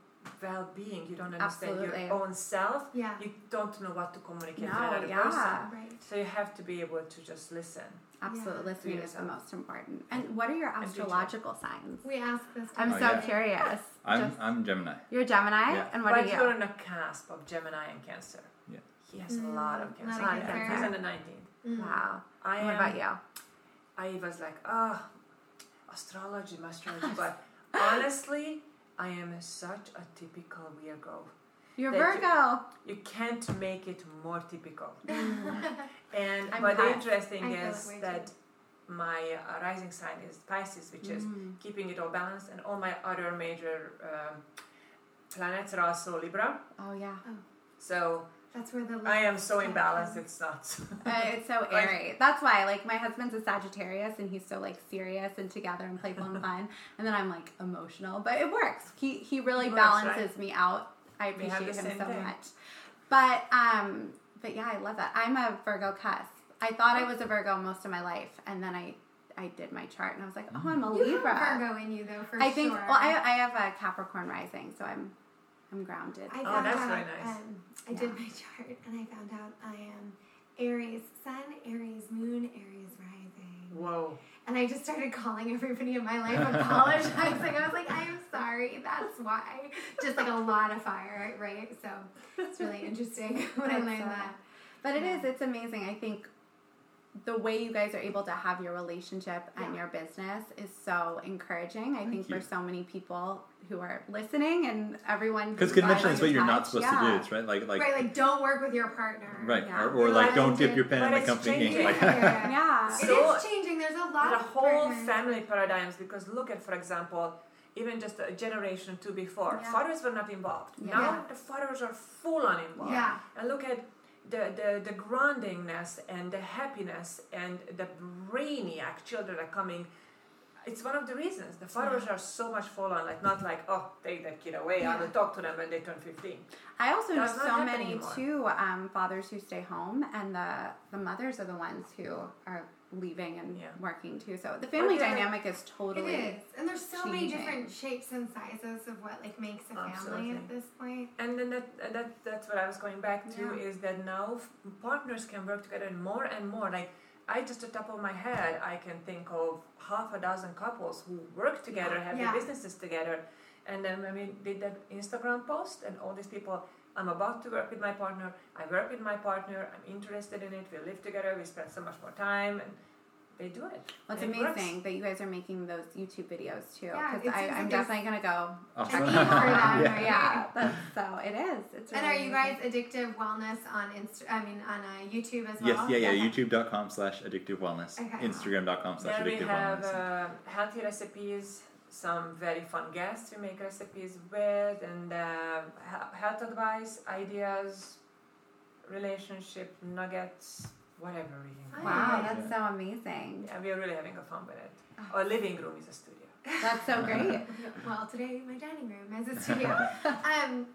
Speaker 4: well-being. You don't understand
Speaker 1: Absolutely.
Speaker 4: your own self.
Speaker 2: Yeah.
Speaker 4: You don't know what to communicate to another
Speaker 1: yeah.
Speaker 4: person.
Speaker 2: Right.
Speaker 4: So you have to be able to just listen.
Speaker 1: Absolutely,
Speaker 2: Yeah.
Speaker 1: listening is the most important. And what are your
Speaker 4: And teach it.
Speaker 1: astrological signs?
Speaker 2: We asked this.
Speaker 1: I'm
Speaker 3: Oh,
Speaker 1: so
Speaker 3: yeah.
Speaker 1: curious.
Speaker 3: I'm,
Speaker 1: Just-
Speaker 3: I'm Gemini.
Speaker 1: you're Gemini,
Speaker 3: Yeah.
Speaker 1: and what
Speaker 4: but
Speaker 1: are
Speaker 4: you're
Speaker 1: you?
Speaker 4: on a cusp of Gemini and Cancer.
Speaker 3: Yeah.
Speaker 4: He has
Speaker 2: Mm,
Speaker 4: a lot of
Speaker 2: lot
Speaker 4: Cancer.
Speaker 2: of
Speaker 4: Lot of
Speaker 2: Cancer.
Speaker 4: He's on the 19th.
Speaker 2: Mm.
Speaker 1: Wow.
Speaker 4: I
Speaker 1: what
Speaker 4: am,
Speaker 1: about you?
Speaker 4: I was like, oh, astrology, astrology. but honestly, I am such a typical Virgo.
Speaker 1: You're
Speaker 4: that you-
Speaker 1: Virgo.
Speaker 4: You can't make it more typical. And
Speaker 1: I'm
Speaker 4: but the interesting
Speaker 2: I feel
Speaker 4: is
Speaker 2: that way
Speaker 4: my uh, rising sign is Pisces, which is
Speaker 1: Mm.
Speaker 4: keeping it all balanced, and all my other major um, planets are also Libra.
Speaker 1: Oh yeah.
Speaker 4: So
Speaker 2: That's where the
Speaker 4: I am so imbalanced; it's nuts.
Speaker 1: Uh, it's so
Speaker 4: Like-
Speaker 1: airy. That's why, like, my husband's a Sagittarius, and he's so like serious and together and playful and fun. And then I'm like emotional, but it works. He he really
Speaker 4: It works, right?
Speaker 1: balances me out. I appreciate him so
Speaker 4: thing.
Speaker 1: much. But um, but yeah, I love that. I'm a Virgo cusp. I thought I was a Virgo most of my life, and then I I did my chart, and I was like, oh, I'm a
Speaker 2: You
Speaker 1: Libra.
Speaker 2: have Virgo in you though, for sure.
Speaker 1: I think.
Speaker 2: sure.
Speaker 1: Well, I I have a Capricorn rising, so I'm I'm grounded.
Speaker 2: I
Speaker 4: Oh, that's
Speaker 2: out,
Speaker 4: very nice.
Speaker 2: Um, I did my chart and I found out I am Aries Sun, Aries Moon, Aries Rising.
Speaker 4: Whoa!
Speaker 2: And I just started calling everybody in my life, apologizing. I was like, I'm sorry, that's why. Just like a lot of fire, right? So it's really interesting when I learned that.
Speaker 1: But it is, it's amazing. I think the way you guys are able to have your relationship and your business is so encouraging. I think
Speaker 3: you.
Speaker 1: for so many people who are listening and everyone
Speaker 3: Because
Speaker 1: who
Speaker 3: convention is what you're not
Speaker 1: touch,
Speaker 3: supposed to do. It's right, like like
Speaker 2: right, like don't work with your partner.
Speaker 3: right,
Speaker 1: Yeah.
Speaker 3: or, or like don't dip your pen in the company ink.
Speaker 4: changing.
Speaker 3: Like,
Speaker 2: Yeah.
Speaker 1: Yeah.
Speaker 2: It
Speaker 4: So-
Speaker 2: is changing. There's a lot
Speaker 4: the
Speaker 2: of
Speaker 4: whole
Speaker 2: partners.
Speaker 4: family paradigms because look at for example even just a generation two before
Speaker 1: Yeah.
Speaker 4: fathers were not involved
Speaker 1: Yeah.
Speaker 4: now the fathers are full on involved
Speaker 2: Yeah.
Speaker 4: and look at the, the, the groundingness and the happiness and the brainiac children are coming it's one of the reasons the fathers are so much full on like not like oh take that kid away i will
Speaker 2: Yeah.
Speaker 4: talk to them when they turn 15
Speaker 1: I also know
Speaker 4: That's not
Speaker 1: so many
Speaker 4: anymore.
Speaker 1: too um, fathers who stay home, and the the mothers are the ones who are leaving and
Speaker 4: Yeah.
Speaker 1: working too. So the family
Speaker 4: yeah.
Speaker 1: dynamic is totally.
Speaker 2: is, and there's so many different shapes and sizes of what like makes a family
Speaker 4: Absolutely.
Speaker 2: at this point.
Speaker 4: And then that, that that's what I was going back to
Speaker 1: Yeah.
Speaker 4: is that now partners can work together more and more. Like I just at the top of my head, I can think of half a dozen couples who work together, have
Speaker 2: Yeah.
Speaker 4: their businesses together, and then when we did that Instagram post, and all these people. I'm about to work with my partner. I work with my partner. I'm interested in it. We live together. We spend so much more time, and they do it.
Speaker 1: Well, it's
Speaker 4: And it works.
Speaker 1: amazing that you guys are making those YouTube videos too.
Speaker 2: Yeah,
Speaker 1: Because
Speaker 2: it seems
Speaker 1: I'm definitely gonna go
Speaker 3: Awesome.
Speaker 1: check
Speaker 2: a
Speaker 1: them
Speaker 2: for
Speaker 1: out.
Speaker 2: that,
Speaker 3: Yeah.
Speaker 1: Yeah, that's, so it is. It's
Speaker 2: And are you guys addictive wellness on Insta? I mean, on uh, YouTube as well?
Speaker 3: Yes, yeah, yeah.
Speaker 2: Okay.
Speaker 3: YouTube.com slash addictive wellness.
Speaker 2: Okay.
Speaker 3: Instagram.com slash
Speaker 4: Then we have
Speaker 3: wellness.
Speaker 4: uh, healthy recipes, some very fun guests we make recipes with, and uh, health advice, ideas, relationship nuggets, whatever. Really.
Speaker 1: Wow, that's so amazing.
Speaker 4: Yeah, we are really having a fun with it. Our living room is a studio.
Speaker 1: That's so great.
Speaker 2: Well, today my dining room is a studio. um,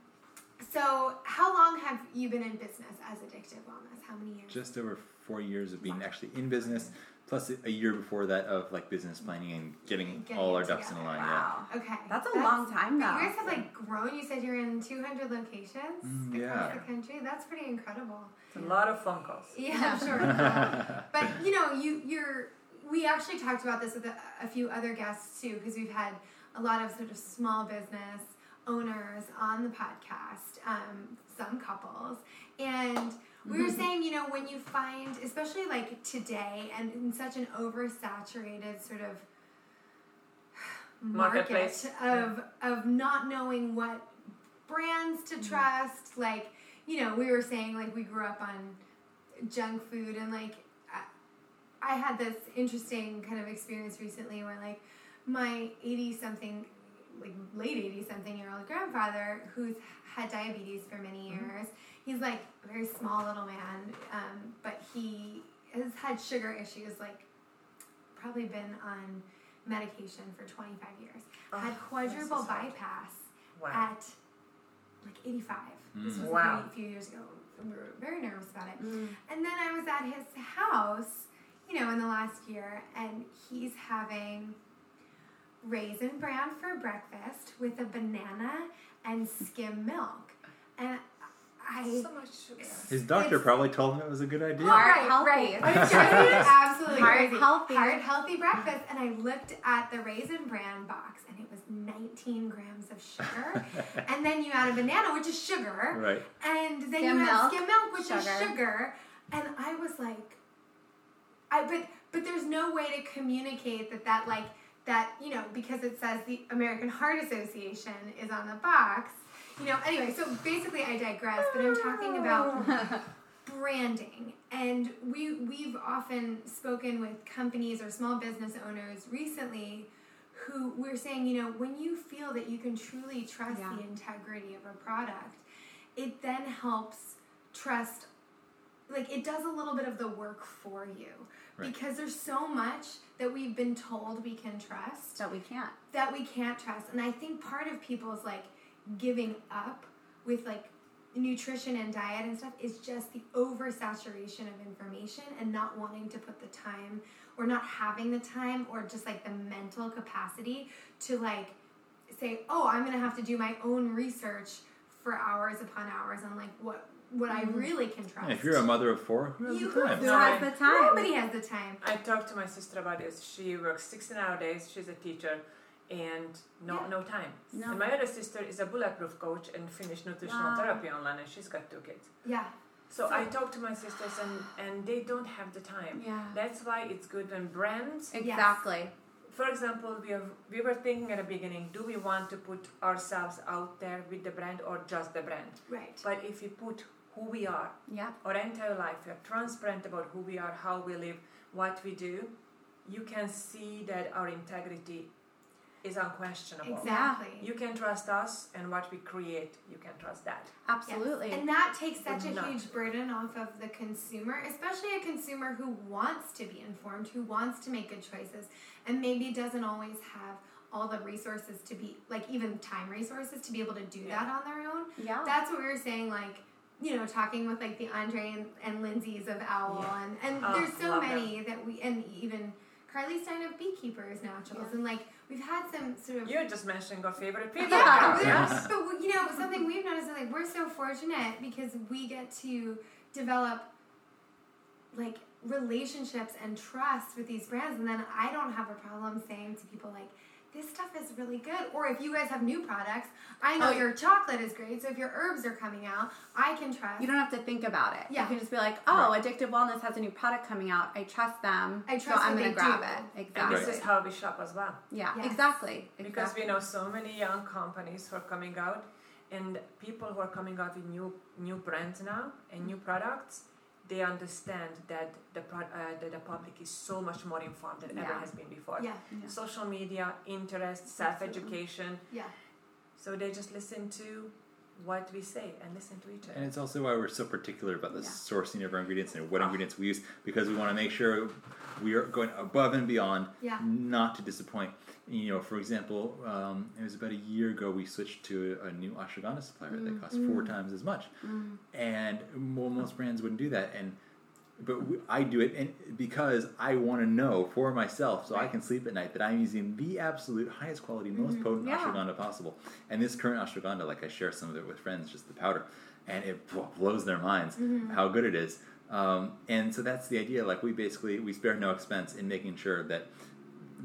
Speaker 2: so how long have you been in business as Addictive Wellness? How many years?
Speaker 3: Just over four years of being actually in business, plus a year before that of like business planning and getting,
Speaker 2: Getting
Speaker 3: all
Speaker 2: it
Speaker 3: our ducks in a line.
Speaker 1: Wow.
Speaker 2: okay,
Speaker 1: That's a long time now.
Speaker 2: You guys have like grown. You said you're in 200 locations
Speaker 3: Mm,
Speaker 2: across
Speaker 3: yeah.
Speaker 2: the country. That's pretty incredible.
Speaker 4: It's a lot of phone calls.
Speaker 2: Yeah, I'm sure. but you know, you you're. We actually talked about this with a, a few other guests too, because we've had a lot of sort of small business owners on the podcast, um, some couples, and we were saying, you know, when you find, especially like today, and in such an oversaturated sort of market
Speaker 4: Marketplace.
Speaker 2: of of not knowing what brands to trust, like you know, we were saying like we grew up on junk food and like I, I had this interesting kind of experience recently where like my 80 something like late 80 something year old grandfather who's had diabetes for many years he's like a very small little man um, but he has had sugar issues like probably been on medication for 25 years had
Speaker 4: Oh,
Speaker 2: quadruple
Speaker 4: is hard.
Speaker 2: bypass
Speaker 4: Wow.
Speaker 2: at like 85 this was
Speaker 4: Wow.
Speaker 2: a few, few years ago we were very nervous about it
Speaker 1: Mm.
Speaker 2: and then I was at his house, you know, in the last year, and he's having raisin bran for breakfast with a banana and skim milk. And I.
Speaker 4: so much sugar.
Speaker 3: His doctor probably told him it was a good idea.
Speaker 1: Heart
Speaker 2: right,
Speaker 1: healthy.
Speaker 2: right. Absolutely
Speaker 1: Heart
Speaker 2: crazy.
Speaker 1: healthy.
Speaker 2: Heart healthy breakfast. And I looked at the raisin bran box, and it was 19 grams of sugar. and then you add a banana, which is sugar.
Speaker 3: Right.
Speaker 2: And then
Speaker 1: Skim
Speaker 2: you have
Speaker 1: milk,
Speaker 2: skim milk, which is
Speaker 1: sugar.
Speaker 2: sugar. And I was like, I but but there's no way to communicate that that like that you know because it says the American Heart Association is on the box. you know, anyway, so basically I digress, but I'm talking about oh. branding. And we we've often spoken with companies or small business owners recently who we're saying, you know, when you feel that you can truly trust
Speaker 1: Yeah.
Speaker 2: the integrity of a product, it then helps trust like it does a little bit of the work for you
Speaker 3: Right.
Speaker 2: because there's so much that we've been told we can trust
Speaker 1: that we can't.
Speaker 2: that we can't trust. And I think part of people's like giving up with like nutrition and diet and stuff is just the oversaturation of information and not wanting to put the time or not having the time or just like the mental capacity to like say, "Oh, I'm going to have to do my own research for hours upon hours on like what what I mm-hmm. really can trust."
Speaker 3: And if you're a mother of four, who has
Speaker 2: You
Speaker 3: the time?
Speaker 1: Who
Speaker 4: No,
Speaker 1: has the time?
Speaker 2: Nobody has the time.
Speaker 4: I talked to my sister about this. She works 16 hour days. She's a teacher, and no
Speaker 2: Yeah.
Speaker 4: no time.
Speaker 1: No.
Speaker 4: And my other sister is a bulletproof coach and finished nutritional
Speaker 1: Wow.
Speaker 4: therapy online, and she's got two kids.
Speaker 2: Yeah.
Speaker 4: So,
Speaker 2: So-
Speaker 4: I talk to my sisters, and and they don't have the time.
Speaker 1: Yeah.
Speaker 4: That's why it's good when brands.
Speaker 1: Exactly.
Speaker 4: For example, we have, we were thinking at the beginning, do we want to put ourselves out there with the brand or just the brand?
Speaker 2: Right.
Speaker 4: But if you put who we are,
Speaker 1: Yeah.
Speaker 4: our entire life, we are transparent about who we are, how we live, what we do, you can see that our integrity is unquestionable.
Speaker 2: Exactly.
Speaker 4: You can trust us, and what we create, you can trust that.
Speaker 1: Absolutely.
Speaker 2: Yes. And that takes such a
Speaker 4: Would not.
Speaker 2: huge burden off of the consumer, especially a consumer who wants to be informed, who wants to make good choices, and maybe doesn't always have all the resources to be, like even time resources to be able to do
Speaker 4: Yeah.
Speaker 2: that on their own.
Speaker 1: yeah.
Speaker 2: That's what we were saying, like, you know, talking with like the Andre and, and Lindsay's of Owl,
Speaker 4: Yeah.
Speaker 2: and, and
Speaker 4: Oh,
Speaker 2: there's so
Speaker 4: love
Speaker 2: many that we, and even Carly Stein of Beekeepers Naturals,
Speaker 1: Yeah.
Speaker 2: and like we've had some sort of
Speaker 4: You're just mentioning our favorite people.
Speaker 2: yeah, we're- but we- you know something we've noticed is like we're so fortunate because we get to develop like relationships and trust with these brands, and then I don't have a problem saying to people like. This stuff is really good. Or if you guys have new products, I know
Speaker 1: Oh.
Speaker 2: your chocolate is great. So if your herbs are coming out, I can trust.
Speaker 1: You don't have to think about it.
Speaker 2: Yeah.
Speaker 1: You can just be like, oh, Addictive Wellness has a new product coming out. I trust them.
Speaker 2: I
Speaker 1: so
Speaker 2: trust
Speaker 1: I'm going to grab
Speaker 2: do.
Speaker 1: it.
Speaker 4: And
Speaker 1: Exactly.
Speaker 4: this is how we shop as well.
Speaker 1: yeah,
Speaker 2: Yes.
Speaker 1: exactly.
Speaker 4: Because
Speaker 1: exactly.
Speaker 4: we know so many young companies who are coming out, and people who are coming out with new new brands now and new products, they understand that the pro- uh, that the public is so much more informed than ever has been before.
Speaker 2: yeah,
Speaker 1: Yeah.
Speaker 4: Social media, interest, self education.
Speaker 2: yeah.
Speaker 4: So they just listen to what we say and listen to each other.
Speaker 3: And it's also why we're so particular about the
Speaker 1: Yeah.
Speaker 3: sourcing of our ingredients and what
Speaker 4: Ah.
Speaker 3: ingredients we use because we want to make sure we are going above and beyond,
Speaker 2: Yeah.
Speaker 3: not to disappoint. You know, for example, um, it was about a year ago we switched to a new ashwagandha supplier that costs four times as much, and well, most brands wouldn't do that. And but we, I do it, and because I want to know for myself, so I can sleep at night that I'm using the absolute highest quality, most potent
Speaker 1: Yeah.
Speaker 3: ashwagandha possible. And this current ashwagandha, like I share some of it with friends, just the powder, and it blows their minds how good it is. Um, and so that's the idea. Like we basically we spare no expense in making sure that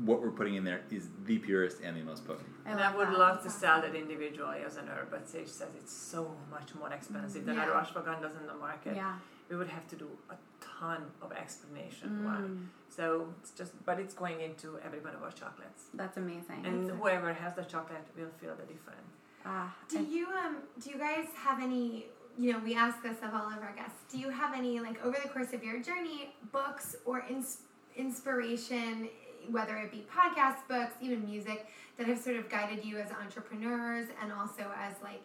Speaker 3: what we're putting in there is the purest and the most potent.
Speaker 4: and I would love to sell that individually as an herb, but Sage says it's so much more expensive than
Speaker 2: Yeah.
Speaker 4: other ashwagandhas in the market.
Speaker 1: Yeah.
Speaker 4: We would have to do a ton of explanation
Speaker 1: Mm.
Speaker 4: why. So it's just, but it's going into every one of our chocolates,
Speaker 1: That's amazing.
Speaker 4: and whoever has the chocolate will feel the difference.
Speaker 1: Ah,
Speaker 2: Do
Speaker 1: and-
Speaker 2: you um do you guys have any you know we ask this of all of our guests do you have any like over the course of your journey books or ins- inspiration whether it be podcasts books even music that have sort of guided you as entrepreneurs and also as like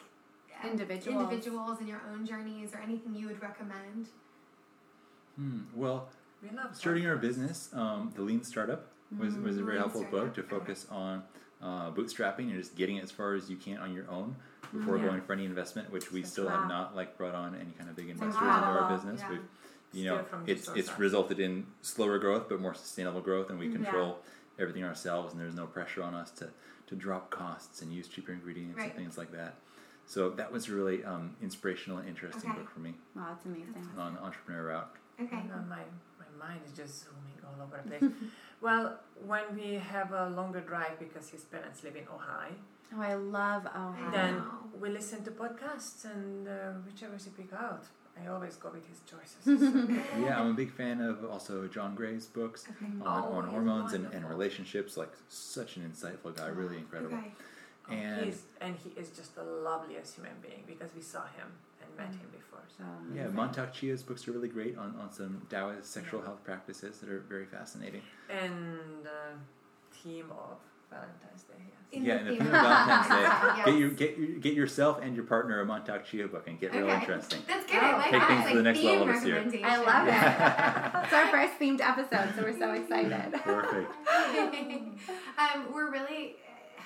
Speaker 2: uh,
Speaker 1: Individuals.
Speaker 2: individuals in your own journeys or anything you would recommend
Speaker 3: Hmm. Well,
Speaker 4: We love
Speaker 3: starting our business, um, the Lean Startup was, was a very
Speaker 2: Lean
Speaker 3: helpful book to
Speaker 2: Startup,
Speaker 3: focus on uh, bootstrapping and just getting it as far as you can on your own before
Speaker 4: Yeah.
Speaker 3: going for any investment, which we
Speaker 1: That's
Speaker 3: still
Speaker 1: wow.
Speaker 3: have not like brought on any kind of big investors into our business.
Speaker 2: yeah.
Speaker 3: We've you know it's it's
Speaker 4: side.
Speaker 3: resulted in slower growth but more sustainable growth and we
Speaker 1: Yeah.
Speaker 3: control everything ourselves and there's no pressure on us to to drop costs and use cheaper ingredients
Speaker 2: Right.
Speaker 3: and things like that. So that was a really um, inspirational and interesting
Speaker 2: Okay.
Speaker 3: book for me
Speaker 1: wow, that's amazing.
Speaker 3: on entrepreneur route.
Speaker 2: okay
Speaker 4: And, uh, my, my mind is just zooming all over the place. well, when we have a longer drive because his parents live in Ohio,
Speaker 1: Oh, I love Ohio.
Speaker 4: then we listen to podcasts and uh, whichever he pick out. I always go with his choices. So-
Speaker 3: Yeah, I'm a big fan of also John Gray's books on,
Speaker 4: Oh,
Speaker 3: on hormones and, and relationships. Like such an insightful guy, really incredible.
Speaker 2: okay
Speaker 3: And
Speaker 4: He's, and he is just the loveliest human being because we saw him and met him before. So.
Speaker 3: yeah, Mantak Chia's books are really great on, on some Taoist sexual health practices that are very fascinating.
Speaker 4: And uh, theme of Valentine's Day, yes.
Speaker 2: In
Speaker 3: yeah,
Speaker 2: the
Speaker 3: and the
Speaker 2: theme
Speaker 3: theme of Valentine's Day.
Speaker 2: Yes.
Speaker 3: Get your get your, get yourself and your partner a Mantak Chia book and get real
Speaker 2: Okay.
Speaker 3: interesting.
Speaker 2: That's good.
Speaker 1: Oh,
Speaker 2: like
Speaker 3: take
Speaker 2: that.
Speaker 3: things
Speaker 2: It's
Speaker 3: to the next
Speaker 2: theme
Speaker 3: level this year.
Speaker 1: I love it. it's our first themed episode, so we're so excited.
Speaker 3: Perfect.
Speaker 2: um, we're really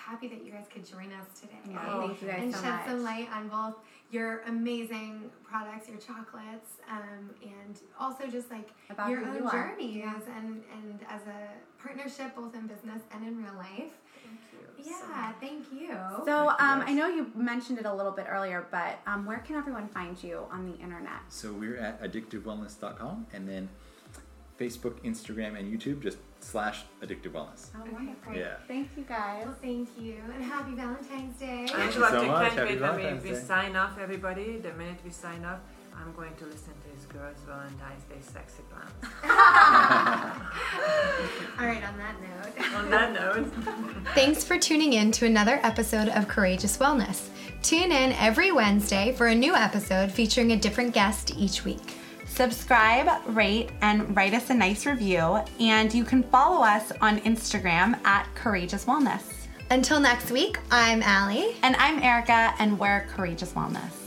Speaker 2: happy that you guys could join us today.
Speaker 1: Yeah,
Speaker 4: Oh,
Speaker 1: thank you guys
Speaker 2: and
Speaker 1: so
Speaker 2: shed
Speaker 1: much.
Speaker 2: some light on both your amazing products, your chocolates, um, and also just like
Speaker 1: About
Speaker 2: your own
Speaker 1: you are.
Speaker 2: journeys and and as a partnership both in business and in real life.
Speaker 4: Thank you. so
Speaker 2: Yeah, thank you.
Speaker 1: So,
Speaker 3: Thank
Speaker 1: um,
Speaker 3: guys.
Speaker 1: I know you mentioned it a little bit earlier, but um, where can everyone find you on the internet?
Speaker 3: So we're at addictivewellness.com and then Facebook, Instagram, and YouTube just slash addictive wellness.
Speaker 1: Oh,
Speaker 2: Okay,
Speaker 1: wonderful.
Speaker 3: Yeah.
Speaker 1: Thank you guys.
Speaker 2: Well, thank you, and happy Valentine's Day.
Speaker 3: Thank you
Speaker 4: Angela,
Speaker 3: so
Speaker 4: I
Speaker 3: much.
Speaker 4: can't
Speaker 3: Happy
Speaker 4: wait when we,
Speaker 3: Valentine's
Speaker 4: we sign off, everybody. The minute we sign off, I'm going to listen to his girls' Valentine's Day sexy plans.
Speaker 2: All right, on that note.
Speaker 4: On that note,
Speaker 2: Thanks for tuning in to another episode of Courageous Wellness. Tune in every Wednesday for a new episode featuring a different guest each week.
Speaker 1: Subscribe, rate, and write us a nice review. And you can follow us on Instagram at Courageous Wellness.
Speaker 2: Until next week, I'm Allie.
Speaker 1: And I'm Erica, and we're Courageous Wellness.